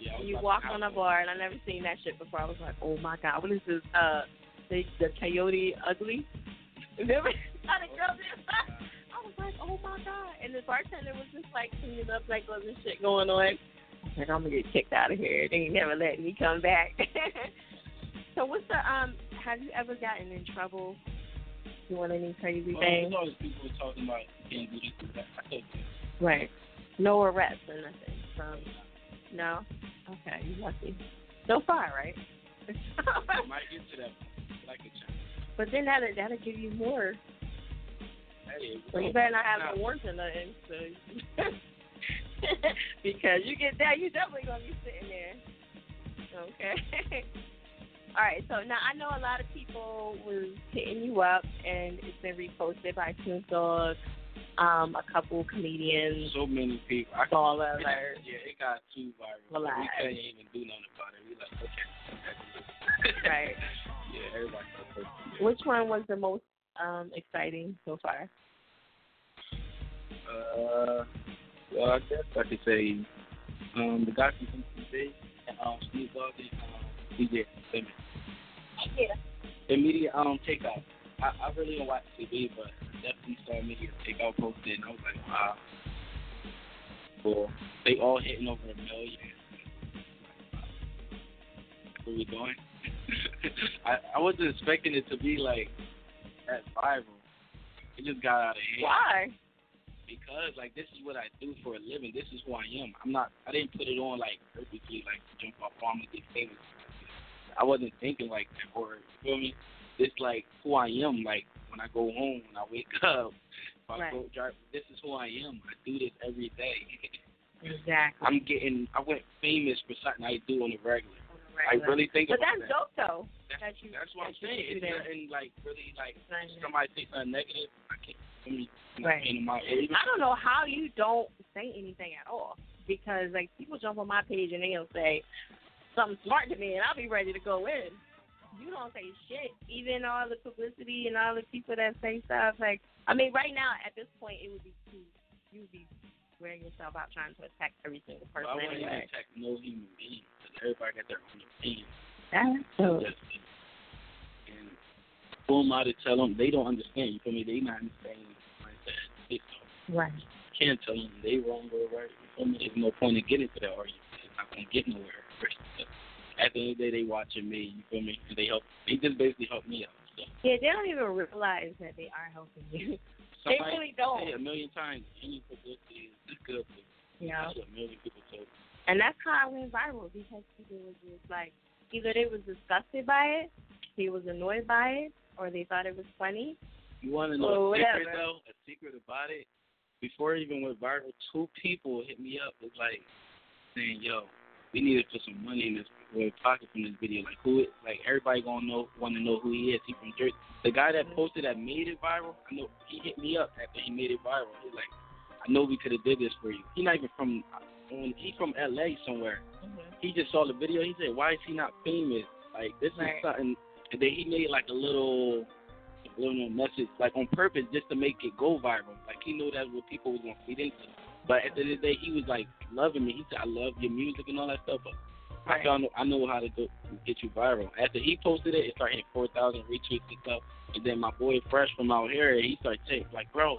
Yeah, You walked on a bar, and I never seen that shit before. I was like, oh my god, what is this? Uh, the the Coyote Ugly. Remember how the girl did? I was like, oh my god, and the bartender was just like cleaning up like other shit going on. I like, I'm gonna get kicked out of here. They ain't never letting me come back. so what's the um? Have you ever gotten in trouble doing any crazy Well, things? there's always people talking about you can't do this that. I said, Right. No arrests or nothing. From no. Okay, you lucky. So far, right? I might get to that like a chance. But then that'll that'll give you more. Hey, So you better not have no warrants or nothing. So because you get that, you're definitely gonna be sitting there. Okay. All right. So now I know a lot of people was hitting you up, and it's been reposted by Snoop Dogg, um, a couple comedians. So many people. I All of. Yeah, it got too viral. Relax. We couldn't even do nothing about it. We like, okay. Right. yeah, everybody. Which one was the most um exciting so far? Uh, well, I guess I could say um, the guy from MTV and um, Steve Dogg and um, DJ Simmons. Yeah. Media um takeout. I, I really don't watch TV, but definitely saw media takeout posted, and I was like, wow. Cool. They all hitting over a million. What are we doing? I I wasn't expecting it to be like that viral. It just got out of hand. Why? Because like this is what I do for a living. This is who I am. I'm not. I didn't put it on like purposely like to jump off on and get famous. I wasn't thinking like that. Or you feel me? It's like who I am. Like when I go home, when I wake up, if I Right. go drive. This is who I am. I do this every day. Exactly. I'm getting. I went famous for something I do on the regular. I really think But that's that. dope though. That's, that you, that's what I'm saying. It's nothing like really like somebody say something negative. I can't. I mean, Right. in my or I don't know how you don't say anything at all because like people jump on my page and they'll say something smart to me and I'll be ready to go in. You don't say shit. Even all the publicity and all the people that say stuff like I mean, right now at this point it would be too you would be wearing yourself out trying to attack every single person I wouldn't anyway. attack no human being because everybody got their own opinion. That's so and who am I to tell them they don't understand? You feel me? They not understanding like that. They right. can't tell them they wrong or right. You feel me? There's no point in getting to that argument. It's not gonna get nowhere. At the end of the day, they watching me. You feel me? And they help. They just basically help me out. So Yeah, they don't even realize that they are helping you. They really don't. say a million times any publicity is good. For, Yeah. That's what a million people told. me. And that's how I went viral because people was just like, either they was disgusted by it, they was annoyed by it, or they thought it was funny. You want to know a secret though? A secret about it? Before it even went viral, two people hit me up. Was like saying, "Yo, we need to put some money in this or pocket from this video. Like who? Like everybody gonna know, want to know who he is. He from Jersey. The guy that posted that made it viral. I know he hit me up after he made it viral. He's like, I know we could have did this for you. He not even from. Um, he from L.A. somewhere. Mm-hmm. He just saw the video. He said, "Why is he not famous? Like this Right. is something." And then he made like a little, little message, like on purpose, just to make it go viral. Like he knew that's what people was gonna feed into. But at the end of the day, he was like loving me. He said, "I love your music and all that stuff." But I found I know how to go get you viral. After he posted it, it started hitting four thousand retweets and stuff. And then my boy Fresh from out here, he started saying like, "Bro,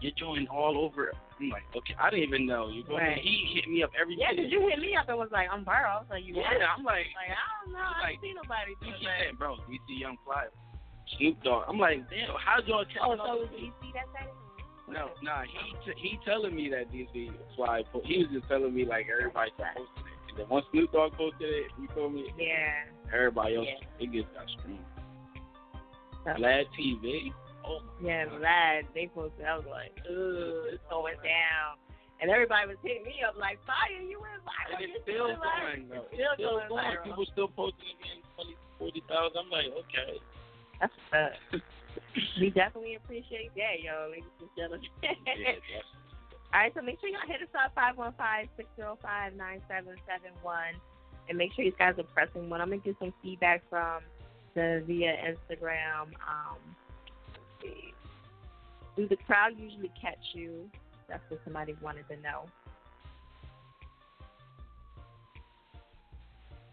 you're doing all over I'm like, okay, I didn't even know. You feel Right. He hit me up every Yeah. 'cause you hit me up and was like, I'm viral. I was like, you Yeah, what? I'm like, like I don't know. I like, don't see nobody he doing keep that. saying, bro, DC Young Fly, Snoop Dogg. I'm like, damn, how'd y'all Oh, so was? DC that day? No, nah, he t- he telling me that DC Fly. Po- he was just telling me like everybody posted it. And then once Snoop Dogg posted it, you feel me? Yeah. Everybody else, Yeah. it just got. So- Vlad TV. Oh, Yeah, glad they posted. I was like, ooh, it's going down. And everybody was hitting me up like, fire, you went viral. and it's still went viral." going, bro. It's still going. People still posting it getting 20, 40,000. I'm like, okay. That's up. we definitely appreciate that, yo, ladies and gentlemen. yeah, All right, so make sure y'all hit us up 515-605-9771 and make sure you guys are pressing one. I'm gonna get some feedback from the via Instagram. Um, let's see. Do the crowd usually catch you? That's what somebody wanted to know.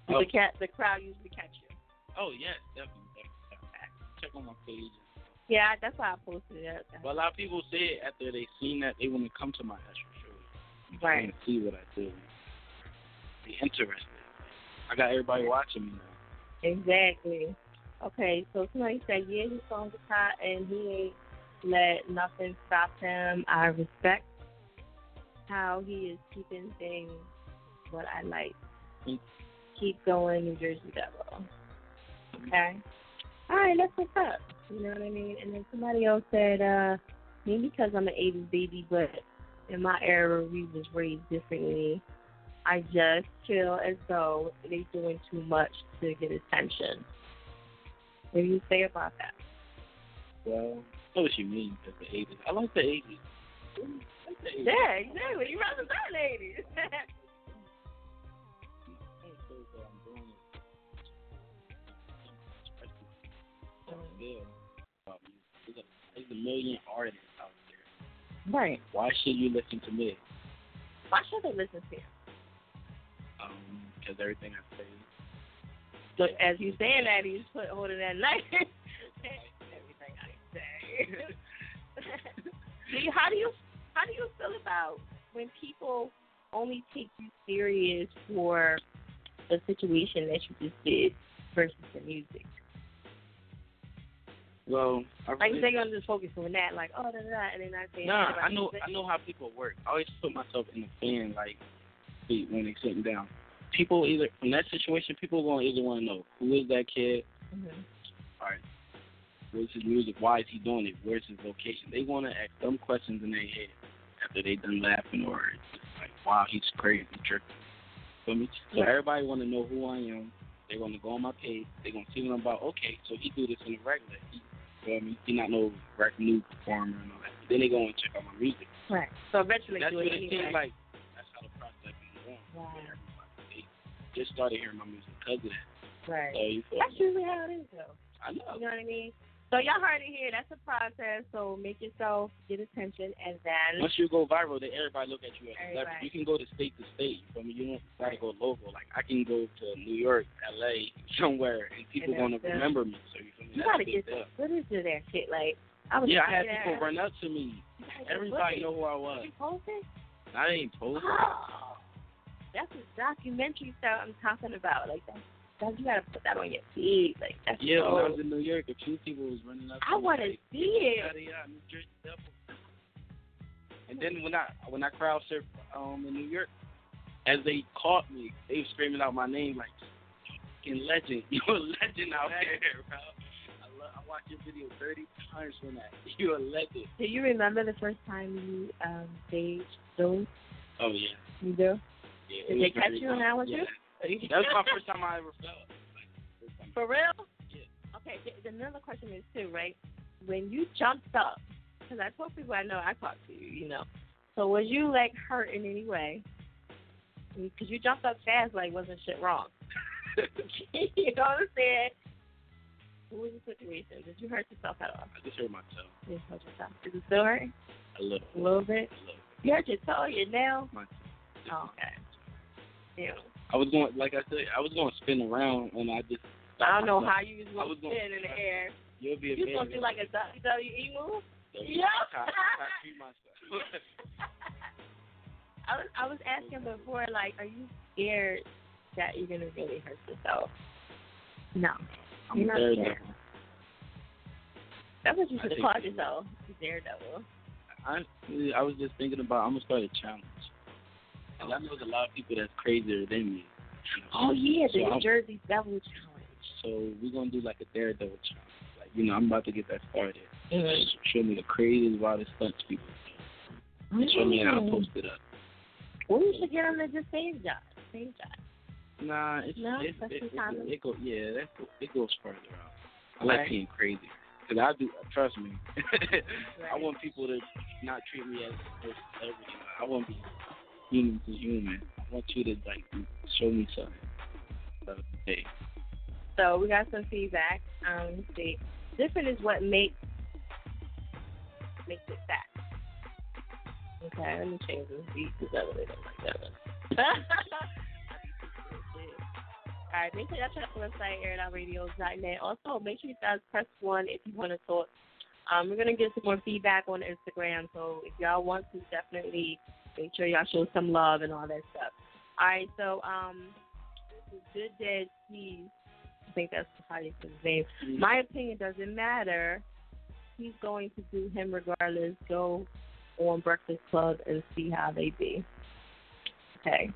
Oh. the cat the crowd usually catch you? Oh yes, definitely. definitely. Check on my page. Yeah, that's why I posted it. But a lot of people say after they seen that they want to come to my extra show. They Right. want to see what I do. Be interested. I got everybody watching me now. Exactly. Okay, so somebody said, yeah, his songs are hot and he ain't let nothing stop him. I respect how he is keeping things what I like. Mm. Keep going, New Jersey Devil. Mm-hmm. Okay? All right, that's what's up. You know what I mean? And then somebody else said, uh, maybe because I'm an 80s baby, but in my era, we was raised differently. I just feel as though they're doing too much to get attention. What do you say about that? Well, I know what you mean because the 80s. I like the 80s. Like the 80s. Yeah, exactly. You rather than the 80s. Bill. There's a, there's a million artists out there. Right. Why should you listen to me? Why should they listen to you? Um, because everything I say. But as you saying that, you just put holding that knife. everything I say. do you, how do you how do you feel about when people only take you serious for the situation that you just did versus the music? Well, I Like they're gonna just focus on that, like oh da da, da and then I say Nah, I know I know how people work. I always put myself in the fan like when they sitting down. People either in that situation, people gonna either want to know who is that kid. Mm-hmm. All right, what's his music? Why is he doing it? Where's his location? They want to ask dumb questions in their head after they done laughing or like, wow, he's crazy, tripping. Feel me? So Yeah. everybody want to know who I am. They're gonna go on my page. They're gonna see what I'm about. Okay, so he do this in the regular. He, feel me? He not no rec new performer and all that. Then they go and check out my music. Right. So eventually That's what it seems like. That's how the process is going. They just started hearing my music because of that. Right. So you feel That's me? usually how it is, though. I know. You know what I mean? So y'all heard it here. That's a process. So make yourself get attention, and then Once you go viral, then everybody look at you as. You can go to state to state. You feel? You don't gotta go local. Like I can go to New York, L.A., somewhere, and people And gonna remember me. So you you gotta get some footage of that shit. Like I was. Yeah, I had people run up to me. You gotta get Everybody know who I was. You posted? I ain't post. Oh, that's a documentary stuff I'm talking about. Like that. That you gotta put that on your feed. Like that's Yeah, so, when I was in New York, a few people was running up. I wanna like, see it. Yada yada, New Jersey Devil. And then when I when I crowd surfed um in New York, as they caught me, they was screaming out my name like, "Fucking legend, you're a legend out here, bro." I watched your video thirty times from that. You're a legend. Do you remember the first time you um staged those? Oh yeah. You do? yeah Did they catch you when fun. I was That was my first time I ever felt. Like. For real? Yeah. Okay, The, another question is too, right? When you jumped up, because I told people I know I talked to you, you know. So was you like hurt in any way? Because you jumped up fast, like wasn't shit wrong. you know what I'm saying? What was the situation? Did you hurt yourself at all? I just hurt myself You hurt yourself. Is it still hurting? a little. A little bit. A little. You hurt your toe, your nail. My Oh, okay. Yeah. I was going, like I said, I was going to spin around, and I just. I don't know myself. how you was I going to spin in the air. You'll be a You supposed to do like a WWE move? Yeah. I, I. I was I was asking before, like, are you scared that you're gonna really hurt yourself? No, I'm you're not scared. That's what you I should have called yourself, Daredevil. Honestly, I was just thinking about I'm gonna start a challenge. And I know there's a lot of people that's crazier than me. Oh yeah, the So New I'm- Jersey Devil Challenge. So we're gonna do like a daredevil challenge. Like, you know, I'm about to get that started. Mhm. Just Show me the craziest, wildest stunts people. do. Show me and I'll Mm. post it up. Well, you should get them to just save John. Save John. Nah, it's, No, it's it, too it, it, go yeah, that go, it goes further out. I like Right. being crazy. Cause I do, trust me. I want people to not treat me as a celebrity. I want to be human to human. I want you to like show me something. So, hey, So we got some feedback. Um, let's see. Different is what makes makes it fat. Okay, let me change this beat because I really don't like that one. All right, make sure y'all check the website, airitoutradio.net. Also, make sure you guys press one if you want to talk. Um, we're gonna get some more feedback on Instagram, so if y'all want to, definitely make sure y'all show some love and all that stuff. All right, so um, Good Dead Cheese. I think that's say his name. My opinion doesn't matter. He's going to do him regardless. Go on Breakfast Club and see how they be. Okay.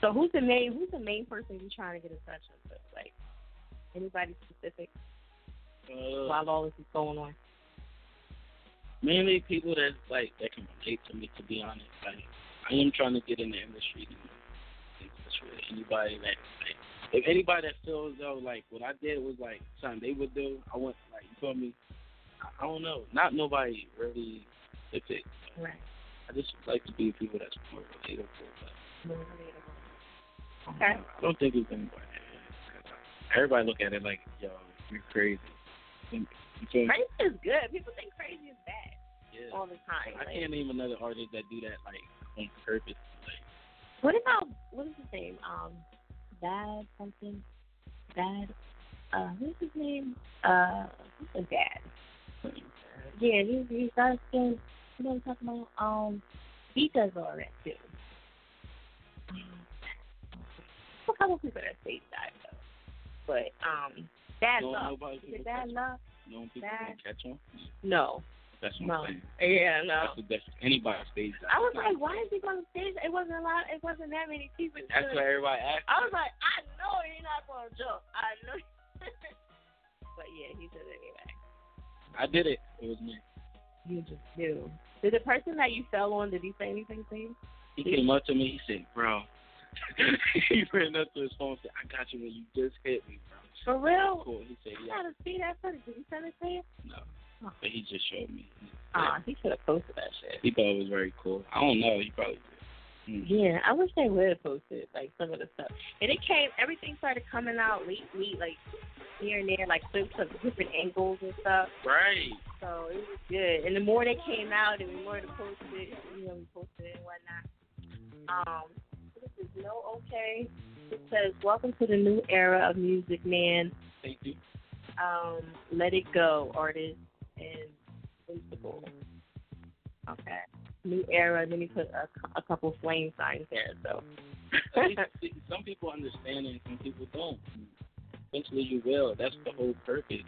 So who's the main who's the main person you're trying to get in touch with? Like anybody specific uh, while all this is going on? Mainly people that like that can relate to me. To be honest, like I am trying to get in the industry. You know, in touch with anybody that like, if anybody that feels though like what I did was like something they would do, I want like you feel me. I, I don't know, not nobody really specific. Right. I just like to be with people that's more relatable. But Okay. I don't think it's anybody. Everybody look at it like, yo, you're crazy. You? Crazy is good. People think crazy is bad Yeah. all the time. I Like, can't name another artist that do that like on purpose. Like, What about what is his name? Um, Bad something. Bad. Uh, what's his name? Uh, what's his dad? Yeah, he's he's dark skin. You know what I'm talking about? Um, he does all that too. A couple people that say that though, but um, bad No, luck. nobody Is it bad catch no people can catch on. No, That's what no. I'm saying. Yeah, no. That's the best. Anybody stays. that. I was like, why is he going to stage? It wasn't a lot. It wasn't that many people. That's what everybody asked. I was like, I know you're not going to jump. I know. but yeah, he did it anyway. I did it. It was me. You just do. Did the person that you fell on? Did he say anything to you? He came up to me. He said, "Bro." he ran up to his phone and said, "I got you when you just hit me, bro." For real? Cool. He said, "Yeah." gotta see that footage. Did he send it to you? No, but he just showed me. Ah, he should have posted that shit. He thought it was very cool. I don't know. He probably did. Mm. Yeah, I wish they would have posted like some of the stuff. And it came, everything started coming out late, late, like here and there, like clips of different angles and stuff. Right. So it was good. And the more they came out, and the more they posted, you know, we posted and whatnot. Um, is no okay. It says, "Welcome to the new era of music, man." Thank you. Um, let it go, artist and principal. Okay. New era. Then he put a, a couple flame signs there. So. Some people understand and some people don't. Eventually you will. That's the whole purpose.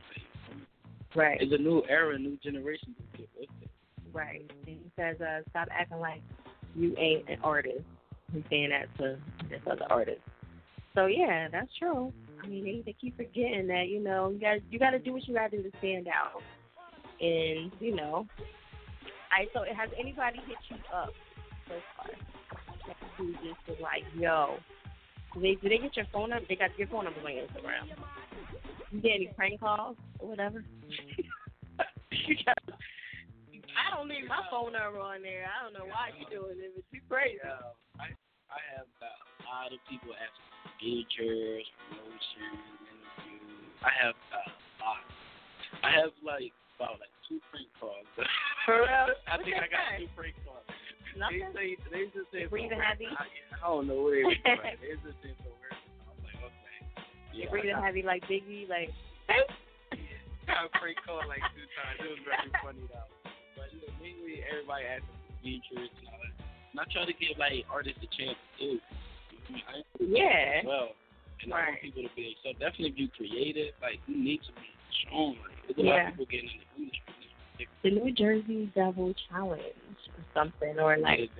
Right. It's a new era, new generation to get with it. Right. And he says, uh, stop acting like you ain't an artist. He's saying that to this other artist. So yeah, that's true. I mean, they, they keep forgetting that you know you got you got to do what you got to do to stand out. And you know, I so has anybody hit you up so far? Who just was like, yo, do they do they get your phone number? They got your phone number on Instagram. You get any prank calls or whatever? you got I don't need my phone number on there. I don't know why you're doing it, but you crazy. Yeah, I I have got a lot of people asking for features, promotions, interviews. I have got a lot. I have like about like two prank calls. I think I got two prank calls. Nothing? They say they just say breathing some heavy? I, I don't know what it is. but They just say some weird. I'm like, okay. You Yeah, breathing heavy like Biggie, like got a prank call like two times. It was very funny though. But you know, mainly everybody asking for features and all that. And I try to give like artists a chance too. I mean, I Yeah. well. And I want people to be so definitely if you creative, like you need to be shown. Like there's a lot Yeah. of people getting in the industry. The New Jersey Devil Challenge or something, or like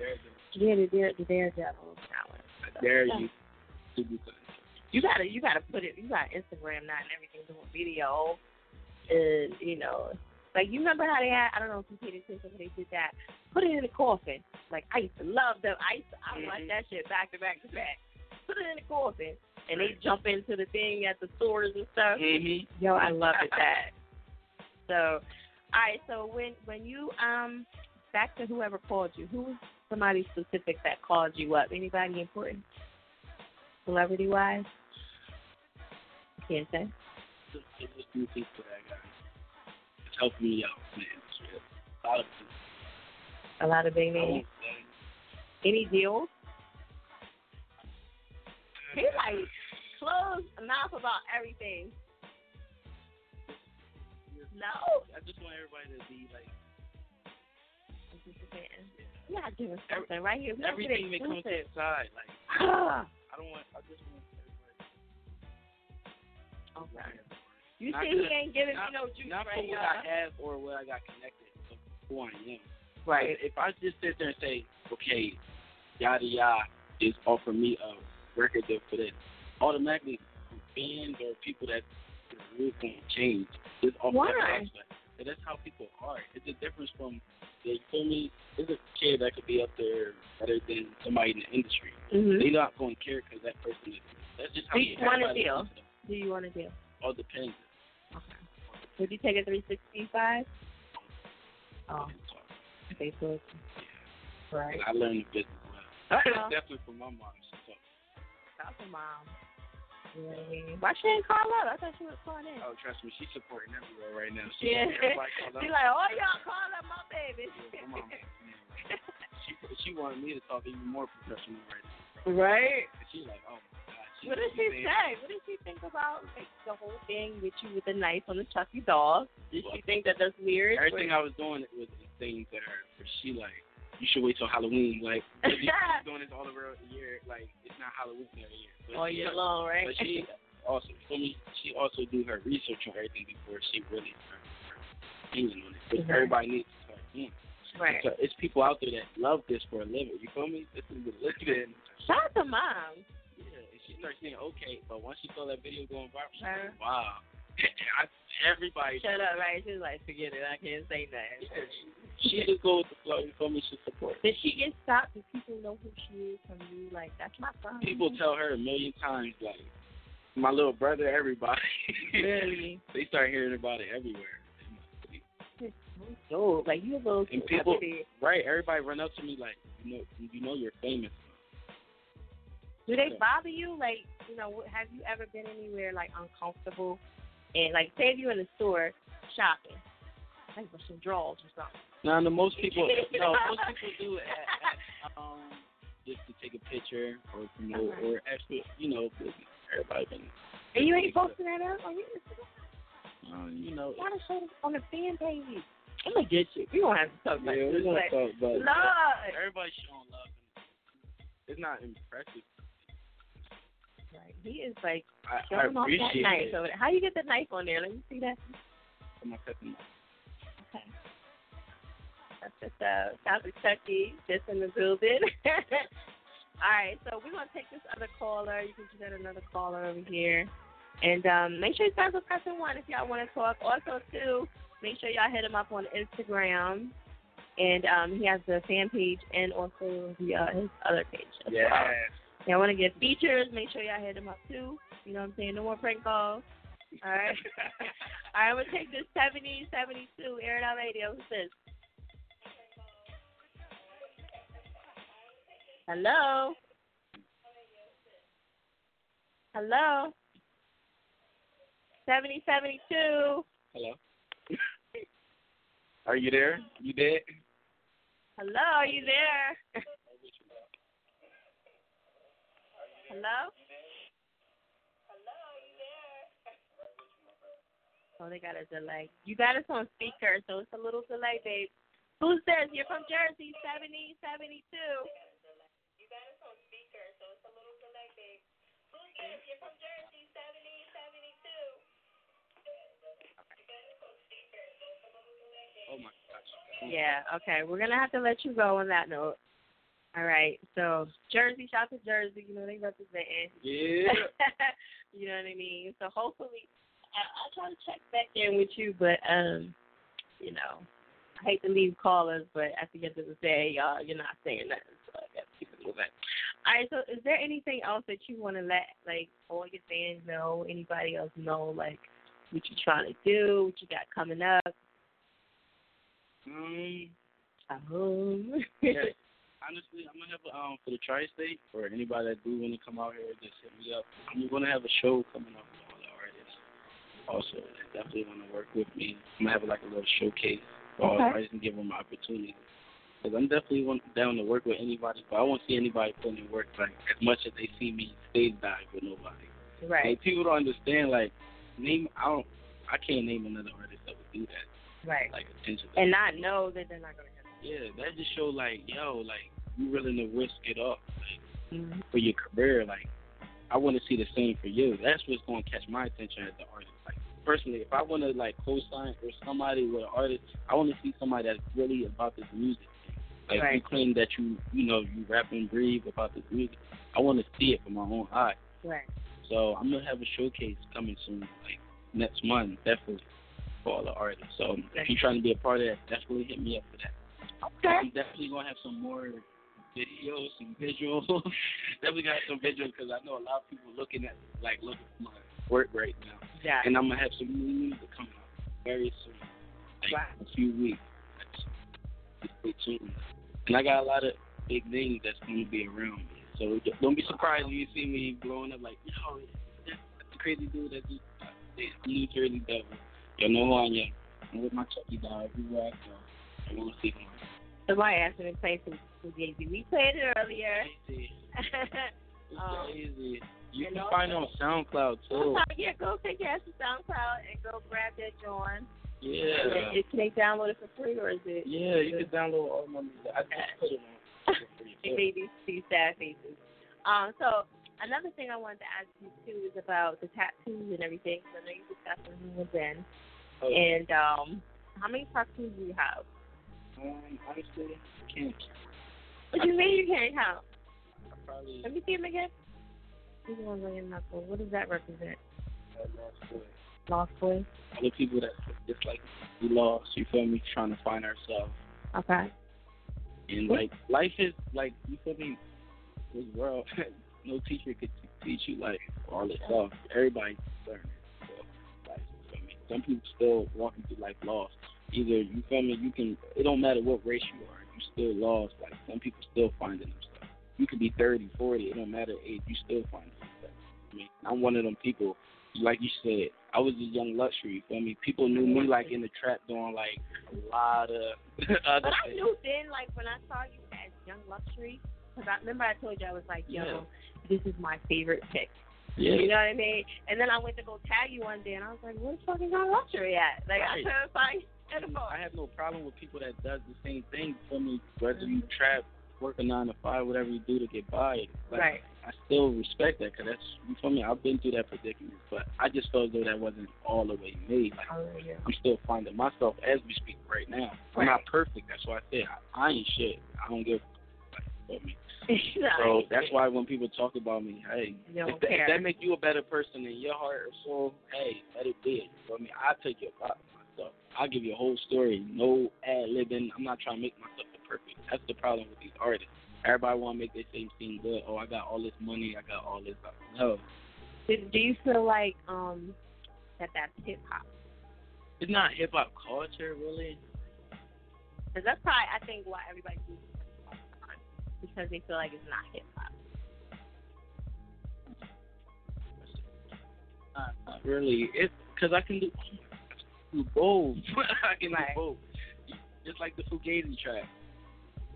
yeah, the Dare the Daredevil Challenge. I dare you to do. You gotta you gotta put it. You got Instagram now and everything doing video, and you know, like you remember how they had. I don't know if you paid attention when they did that. Put it in a coffin. Like I used to love them. I used to, I watched that shit back to back to back. Put it in a coffin, and they jump into the thing at the stores and stuff. Mm-hmm. Yo, I love it that. So, all right. So when when you um back to whoever called you, who was somebody specific that called you up? Anybody important, celebrity wise? Can't say. Just, it's just new people that got helping me out, man. It's real. A lot of. A lot of big names. Any deals? He like closed mouth about everything. No. I just want everybody to be like Anticipating. You gotta give us something right here. We don't everything that comes to exclusive. the side. Like Ah. I don't want. I just want Okay. You Not see, he ain't giving not, me no juice Not right for what now. I have or what I got connected to who I am. Right. If I just sit there and say, okay, yada yada is offering me a record deal for this, automatically fans or people that really going to change just off Why? that aspect. And that's how people are. It's a difference from, you feel me? There's a kid that could be up there better than somebody in the industry. Mhm. They're not going to care because that person is. That's just how Do you want everybody deal? Do you want to deal? All depends. Would you take a 365? Oh. Facebook. Right. I learned the business well. Uh-oh. Definitely from my mom. She taught. That's mom. Yeah. Why she didn't call up? I thought she was calling in. Oh, trust me, she's supporting everywhere right now. She Yeah. everybody call She like, oh y'all call up my baby. Come on, man. She she wanted me to talk even more professional right now. Right. And she's like, oh my What did she say? What did she think about like the whole thing with you with the knife on the Chucky doll? Did she think that that's weird? Everything I was doing it was insane to her. But she like, you should wait till Halloween. Like, if you doing this all over the year, like it's not Halloween every year. But All year long, right? But she also, for me, she also do her research on everything before she really her, her opinion on it. Because Mhm. everybody needs to start in. Right. So it's people out there that love this for a living. You feel me? This is the living. Shout out to mom. Yeah, she starts saying okay, but once she saw that video going viral, she's Her. like, uh-huh. wow. I, everybody. Shut up, right? She was like, forget it. I can't say nothing. She just go with the flow. You feel me? She support. Did she get stopped? Did people know who she is from you? Like, that's my son. People tell her a million times, like my little brother, everybody. Really? they start hearing about it everywhere. So, like, you a little And people, right? Everybody run up to me like, you know, you know, you're famous. Do they bother you? Like, you know, have you ever been anywhere like uncomfortable? And like, say if you're in the store shopping, like for some drawers or something. Now, the most people, no, most people do it at, at, um, just to take a picture or promote Uh-huh. or actually, you know, business. Everybody been, And you ain't posting that up on your Instagram? uh, you know. Why to show this on the fan page? I'm gonna get you. We gonna have to talk about Yeah, this. we're gonna Like, talk, but Lord. everybody's showing love. It's not impressive. Right. He is like showing off that knife it. over there. How you get the knife on there? Let me see that. cousin. Okay. That's just uh shout out to Chucky, just in the building. All right, so we're gonna take this other caller. You can get another caller over here. And um, make sure you guys are pressing one if y'all want to talk. Also, too, make sure y'all hit him up on Instagram. And um, he has the fan page and also the uh, his other page. As Yeah. Well. Y'all want to get features? Make sure y'all hit him up too. You know what I'm saying? No more prank calls. All right. All right, I'm gonna take this 70, 72, air it out radio. Who's this? Hello. Hello. Seventy seventy two. Hello. Are you there? You dead? Hello, are you there? Hello? Hello, you there? Oh, they got us like you got us on speaker so it's a little delay. Babe. Who's this? You got us on speaker, so it's a little delay, babe. Who's this? You're from Jersey, 70, 72. Oh my gosh. Yeah, okay. We're gonna have to let you go on that note. All right. So Jersey, shout to Jersey, you know they representing. Yeah. you know what I mean? So hopefully I I'll try to check back in with you, but um, you know, I hate to leave callers, but at the end of the day, y'all you're not saying nothing, so I gotta keep it moving. All right, so is there anything else that you wanna let like all your fans know, anybody else know, like what you're trying to do, what you got coming up? Um, Um, yeah. Honestly, I'm gonna have a, um for the tri-state for anybody that do want to come out here, just hit me up. I'm gonna have a show coming up with all the artists. Also, they definitely want to work with me. I'm gonna have like a little showcase for all the artists and give them an opportunity. Cause I'm definitely want, down to work with anybody, but I won't see anybody putting in work like as much as they see me stage dive with nobody. right, Like people don't understand. Like name, I don't, I can't name another artist that would do that. right. Like attention. And not know that they're not gonna get Yeah, that just show like, yo, like you willing to risk it up like, Mhm. for your career. Like, I want to see the same for you. That's what's going to catch my attention as an artist. Like, personally, if I want to like co-sign or somebody with an artist, I want to see somebody that's really about this music. Like, Right. you claim that you, you know, you rap and breathe about this music. I want to see it from my own eye. right. So I'm gonna have a showcase coming soon, like next month, definitely for all the artists. So if you're trying to be a part of that, definitely hit me up for that. Okay. I'm definitely gonna have some more videos, some visuals. definitely got some visuals because I know a lot of people looking at like looking for my work right now. Yeah. And I'm gonna have some new music coming out very soon, like a few weeks. Stay tuned. And I got a lot of big names that's gonna be around me. So don't be surprised when you see me blowing up like, yo, that's the crazy dude that just uh, New Jersey Devil. You know who I am. I'm with my Chucky dog everywhere I go. I want to see him. Asked me to play some some Jay Z. We played it earlier. Crazy. It's um, crazy. You you can know? find it on SoundCloud too. yeah, go take your ass to SoundCloud and go grab that joint. Yeah. It, can they download it for free or is it? Yeah, you can download all my music. I just put it on. for. It these two sad faces. Um, so another thing I wanted to ask you too is about the tattoos and everything. So I know you discussed them with Ben. Oh. And um, how many tattoos do you have? Um, honestly, I can't. What do you mean you can't count? I probably Let me see them again. These ones on your knuckle. What does that represent? had lost boy. Lost boy. Other people that just like we lost. You feel me? Trying to find ourselves. Okay. And like life is like you feel me. This world, no teacher could teach you like all this stuff. Everybody learning. So, like, you feel me? Some people still walking through life lost. Either you feel me, you can. It don't matter what race you are. You still lost. Like some people still finding themselves. You could be 30, 40. It don't matter age. You still find yourself. I mean, I'm one of them people. Like you said, I was a young luxury. You feel me? People knew me like in the trap doing like a lot of other But I knew then, like when I saw you as Young Luxury, because I remember I told you I was like, yo, Yeah. this is my favorite pick. Yeah. You know what I mean? And then I went to go tag you one day, and I was like, where's fucking Young Luxury at? Like I Right. couldn't find I have no problem with people that does the same thing for me. Whether you trap, work a nine to five, whatever you do to get by. Like, Right. I still respect that because that's you feel me. I've been through that predicament, but I just felt as though that wasn't all the way made. Like Oh, yeah. I'm still finding myself as we speak right now. I'm not perfect. That's why I said I, I ain't shit. I don't give. Like, feel me. So that's why when people talk about me, hey, if, that, if that make you a better person in your heart or soul, hey, let it be. You feel me? I take your myself. I'll give you a whole story, no ad libbing. I'm not trying to make myself the perfect. That's the problem with these artists. Everybody want to make their same seem good. Oh, I got all this money. I got all this. No, Do, do you feel like um that that's hip hop? it's not hip hop culture really. Because that's probably I think why everybody do it all the time because they feel like it's not hip hop. Not, not really. It's because I can do, do both. I can Right. do both. Just like the Fugazi track.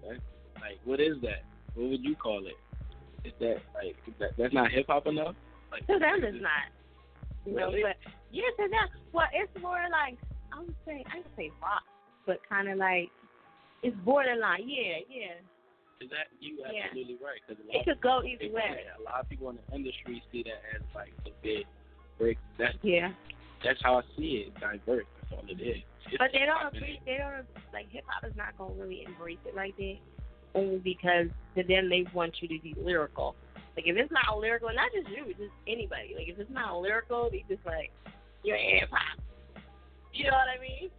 Right? Like, what is that? What would you call it? Is that like is that that's not hip hop enough? Like To them, it's not. You know, but yeah, to them, well, it's more like I would say I would say rock, but kind of like it's borderline. Yeah, yeah. Is that you Yeah. absolutely right? Because It could go either it- way. A lot of people in the industry see that as like a bit break. That's Yeah. That's how I see it. Diverse. That's all it is. It's But they don't hip-hop in agree. it. They don't like hip hop is not gonna really embrace it like that, only because to them they want you to be lyrical. Like if it's not lyrical, not just you, just anybody. Like if it's not lyrical, they just like you're hip hop. You know what I mean?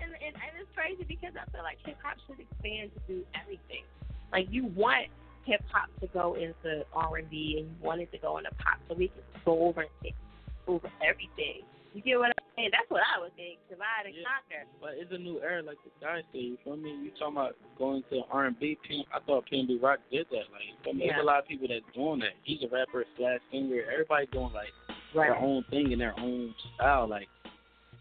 And, and and it's crazy because I feel like hip hop should expand to do everything. Like you want hip hop to go into R and B, and you want it to go into pop, so we can go over and over everything. You get what I'm saying? That's what I would think. Divide and conquer. But it's a new era, like the guy said. You feel me? You talking about going to R and B? I thought PNB Rock did that. Like, you feel me? Yeah. There's a lot of people that's doing that. He's a rapper slash singer. Everybody doing like their own thing in their own style. Like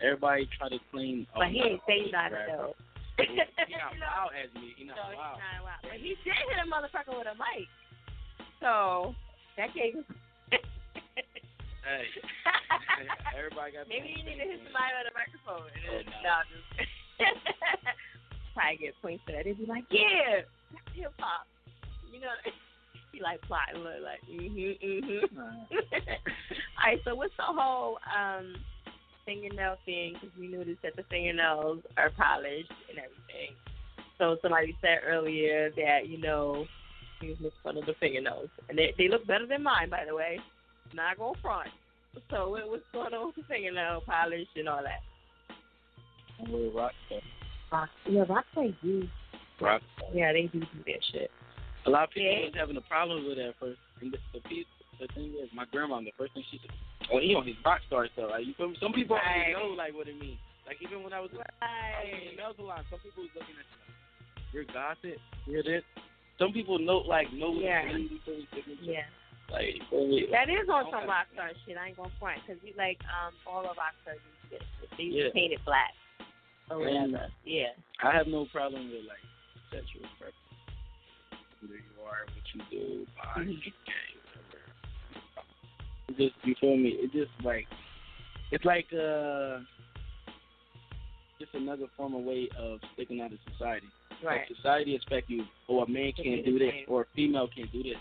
everybody try to claim. oh, But he ain't I'm a say that though. He not wild as me. He not So he's not wild. But he did hit a motherfucker with a mic. So that gave Hey, everybody got. Maybe you need to hit somebody with a microphone. Oh, And then, no, just probably get points for that. They'd be like, yeah, that's hip hop. You know, he like plotting, look like, mhm, mhm. All right, so what's the whole um fingernail thing? Because we noticed that the fingernails are polished and everything. So somebody said earlier that you know he was making fun of the fingernails, and they they look better than mine, by the way. Not going front. So it was going on with the fingernail polish and all that? I'm with rock star. Rock, yeah, Rockstar do. Rock. Yeah, they do do that shit. A lot of people Yeah. was having a problem with that at first. And the, the, the thing is, my grandma, the first thing she said, oh, he on his rock star stuff. Like, you feel me? Some people Right. already know, like, what it means. Like, even when I was, I was in the nail salon, some people was looking at you like, you're gossip? You're this? Some people know, like, know what Yeah. it means. You feel me? Different shit. Yeah. Like, you feel me? That is on I some don't have- rockstar shit. I ain't gonna front because you like um all of rockstars used to get they used Yeah. to paint it black or And whatever. Yeah. I have no problem with, like, sexual preference. Who you are, what you do, body, Mhm. gay, whatever. It just, you feel me? It just, like, it's like, uh, just another form of way of sticking out of society. Right. Like society expect you, oh, a man can't do this, or a female can't do this.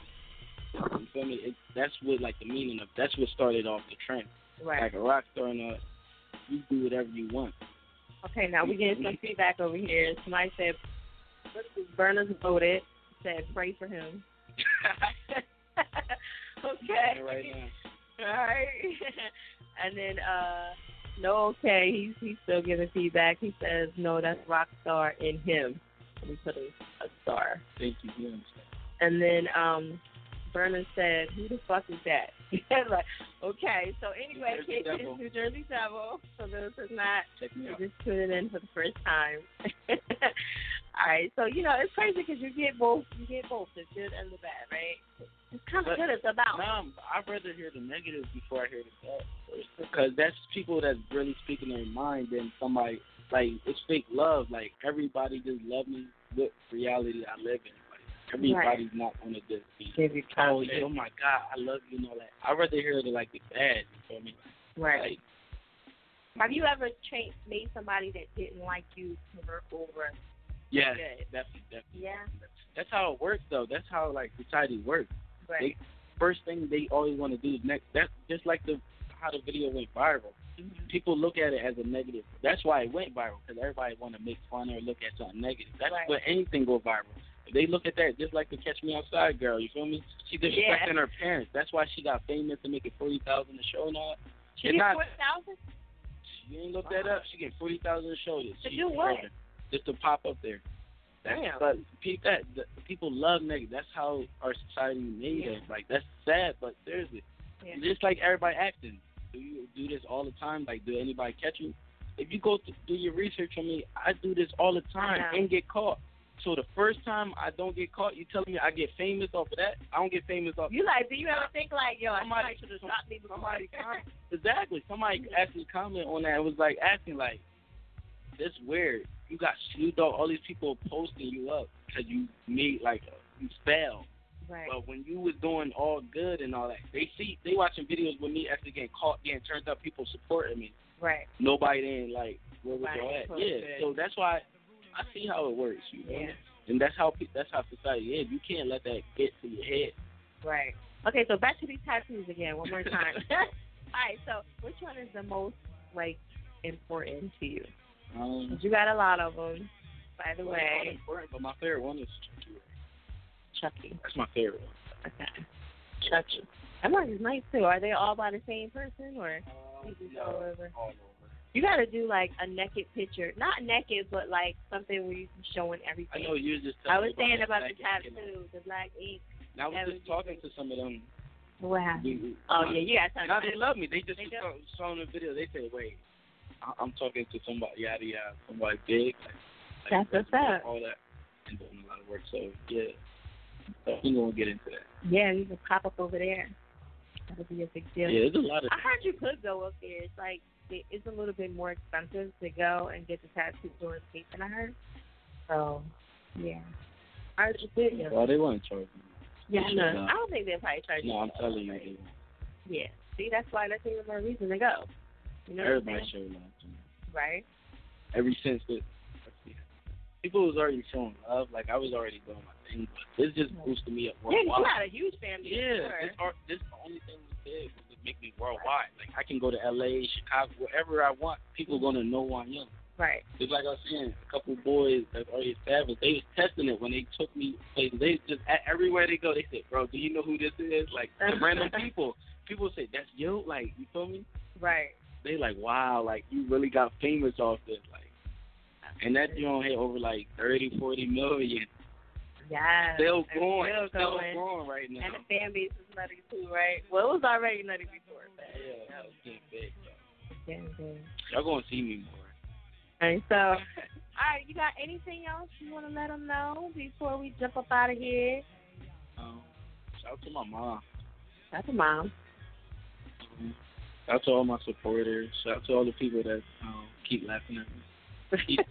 You feel me? It, that's what like the meaning of. That's what started off the trend. Right. Like a rock star and all, you do whatever you want. Okay, now we getting some feedback over here. Somebody said Burners voted. Said pray for him. okay. Right now. All right. and then uh no okay, he's he's still giving feedback. He says, No, that's rock star in him. We put a, a star. Thank you. you. And then um Bernard said, Who the fuck is that? like, okay, so anyway, kids, Devil. New Jersey Devil. For those who's not just tuning in for the first time. All right, so you know it's crazy because you get both, you get both the good and the bad, right? It's kind of But- good. It's about No, I'd rather hear the negative before I hear the bad. first. Because that's people that's really speaking their mind than somebody like it's fake love. Like everybody just love me with reality I live in. Like everybody's not gonna just be Give you oh, confidence. oh my god, I love you and all that. I'd rather hear the like the bad. You feel me? right. Like Have you ever changed, made somebody that didn't like you to work over? yeah, definitely, definitely. Yeah. That's how it works though. That's how like society works. Right. First thing they always want to do is next. That's just like the how the video went viral. Mm-hmm. People look at it as a negative. That's why it went viral because everybody want to make fun or look at something negative. That's Right. what anything go viral. They look at that just like the Catch Me Outside girl, you feel me? She disrespecting Yeah. her parents. That's why she got famous and making forty thousand a show and all. She not. forty thousand. You ain't look that up. She get forty thousand a show. To do what? Just to pop up there. That's, Damn. But pe- that the, people love negative. That's how our society made Yeah. us. Like that's sad, but seriously, Yeah. just like everybody acting. Do you do this all the time? Like, do anybody catch you? If you go to do your research on me, I do this all the time and get caught. So the first time I don't get caught, you telling me I get famous off of that? I don't get famous off. You like? Do you ever think like, yo, Somebody- should have stopped me before? Somebody com- exactly. Somebody actually comment on that. It was like asking like, "This weird. You got Snoop Dogg. All these people posting you up because you made like a, you failed. Right. But when you was doing all good and all that, they see they watching videos with me actually getting caught, getting turned up. People supporting me. Right. Nobody didn't like where was all at? Yeah. So that's why I see how it works. You know? Yeah. And that's how that's how society is. You can't let that get to your head. Right. Okay, so back to these tattoos again, one more time. All right, so which one is the most like important to you? Um, you got a lot of them, by the well, way. important, but my favorite one is Chucky. Chucky. That's my favorite one. Okay. Chucky. That one is nice too. Are they all by the same person or? Um, no, all over? all over. You gotta do like a naked picture, not naked, but like something where you can showing everything. I know you was just. I was saying about the tattoo, the black ink. And I was just was talking to some of them. What happened? Oh yeah, you got Now something. they love me. They just They was do? show- showing the video. They say, "Wait, I- I'm talking to somebody yada yada, somebody big." Like That's what's up. All that and doing a lot of work. So yeah, so we gonna get into that. Yeah, you can pop up over there. That'll be a big deal. Yeah, there's a lot of. I heard you could go up there. It's like it- it's a little bit more expensive to go and get the tattoo or escape than I heard. So yeah, I heard you could. go. Well, they want to charge me. Yeah, I They know. should. I don't think they'll probably charge you. No, I'm telling you, they. Yeah. See, that's why that's even more reason to go. You know everybody what showed love to me. Right. Ever since the people was already showing love, like I was already doing my thing, but this just boosted me up Yeah, you worldwide. got a huge family. Yeah, Sure. this art, this the only thing we did was to make me worldwide. Like I can go to L.A., Chicago, wherever I want. People gonna know who I am. Right. Just like I was saying, a couple boys that already established, they was testing it when they took me places. They just at, everywhere they go, they said, "Bro, do you know who this is?" Like the random people. People say, "That's you." Like you feel me? Right. They like, "Wow, like you really got famous off this." Like, and that joint hit over like thirty, forty million. Yeah. Still going, Still still going. going right now. And the fan base is nutty too, right? Well, it was already nutty before, but Yeah, it's getting big. getting big. Y'all gonna see me more. Right, so, all right, you got anything else you want to let them know before we jump up out of here? Um, shout out to my mom. That's a mom. Um, shout out to all my supporters. Shout out to all the people that um, keep laughing at me.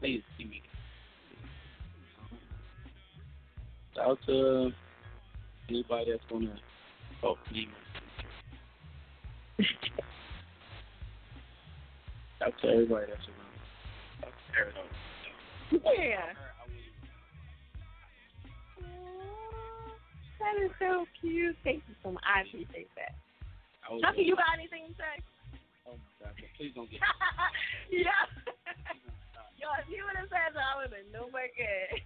Please see me. Out to anybody that's gonna help me. Out to everybody that's around. Out to everybody. Yeah. That is so cute. Thank you so much. I appreciate that. Chucky, you got anything to say? Oh my God! Please don't get. yeah. Yo, if you would have said that, I would have been no more good.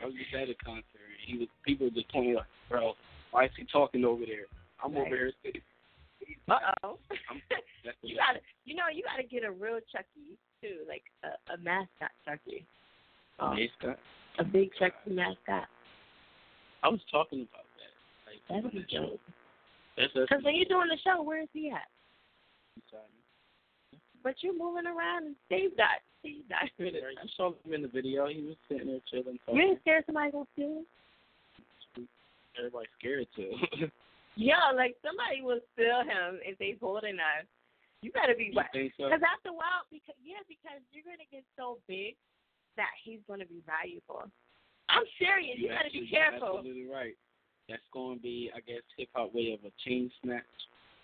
I was just at a concert. And he was people were just pointing like, bro, why is he talking over there? I'm over here. Uh oh. You gotta, you know, you gotta get a real Chucky too, like a, a mascot Chucky, Um, Scott. a big Chucky mascot. I was talking about that. Like, That would be dope. that's, that's Because when you're doing the show, where is he at? But you're moving around and Steve got, Steve got. I saw him in the video. He was sitting there chilling, You talking. ain't scared somebody gonna steal? him? Everybody's scared too. Yeah, like somebody will steal him if they holding us. You better be You think so? Because after a while, because yeah, because you're gonna get so big that he's gonna be valuable. I'm serious. You, gotta actually- be careful. Absolutely right. That's going to be, I guess, hip hop way of a chain snatch.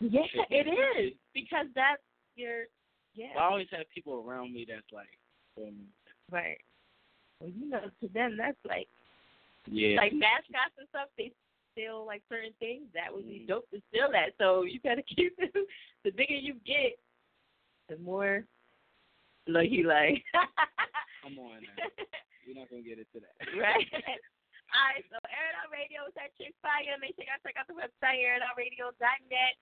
Yeah, it is because that's your yeah. But I always have people around me that's like, um, Right. Well, you know, to them that's like yeah. like mascots and stuff. They steal like certain things. That would Mm. be dope to steal that. So you gotta keep them. The bigger you get, the more like you like. Come on now. We're not to get it today. right. All right, so Air It Out Radio is at Chick Fire. Make sure y'all check out the website, airitoutradio.net.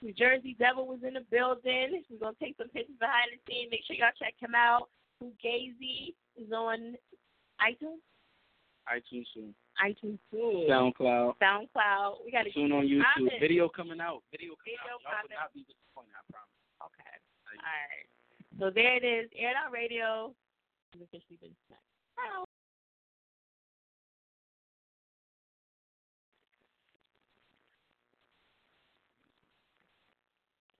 New Jersey Devil was in the building. We're going to take some pictures behind the scenes. Make sure y'all check him out. Fugazi is on iTunes. iTunes soon. iTunes soon. SoundCloud. SoundCloud. We got to Soon on YouTube. Poppin'. Video coming out. Video coming Video out. Y'all would poppin'. not be disappointed, I promise. Okay. All right. So there it is. Air It Out Radio. We've officially been snapped.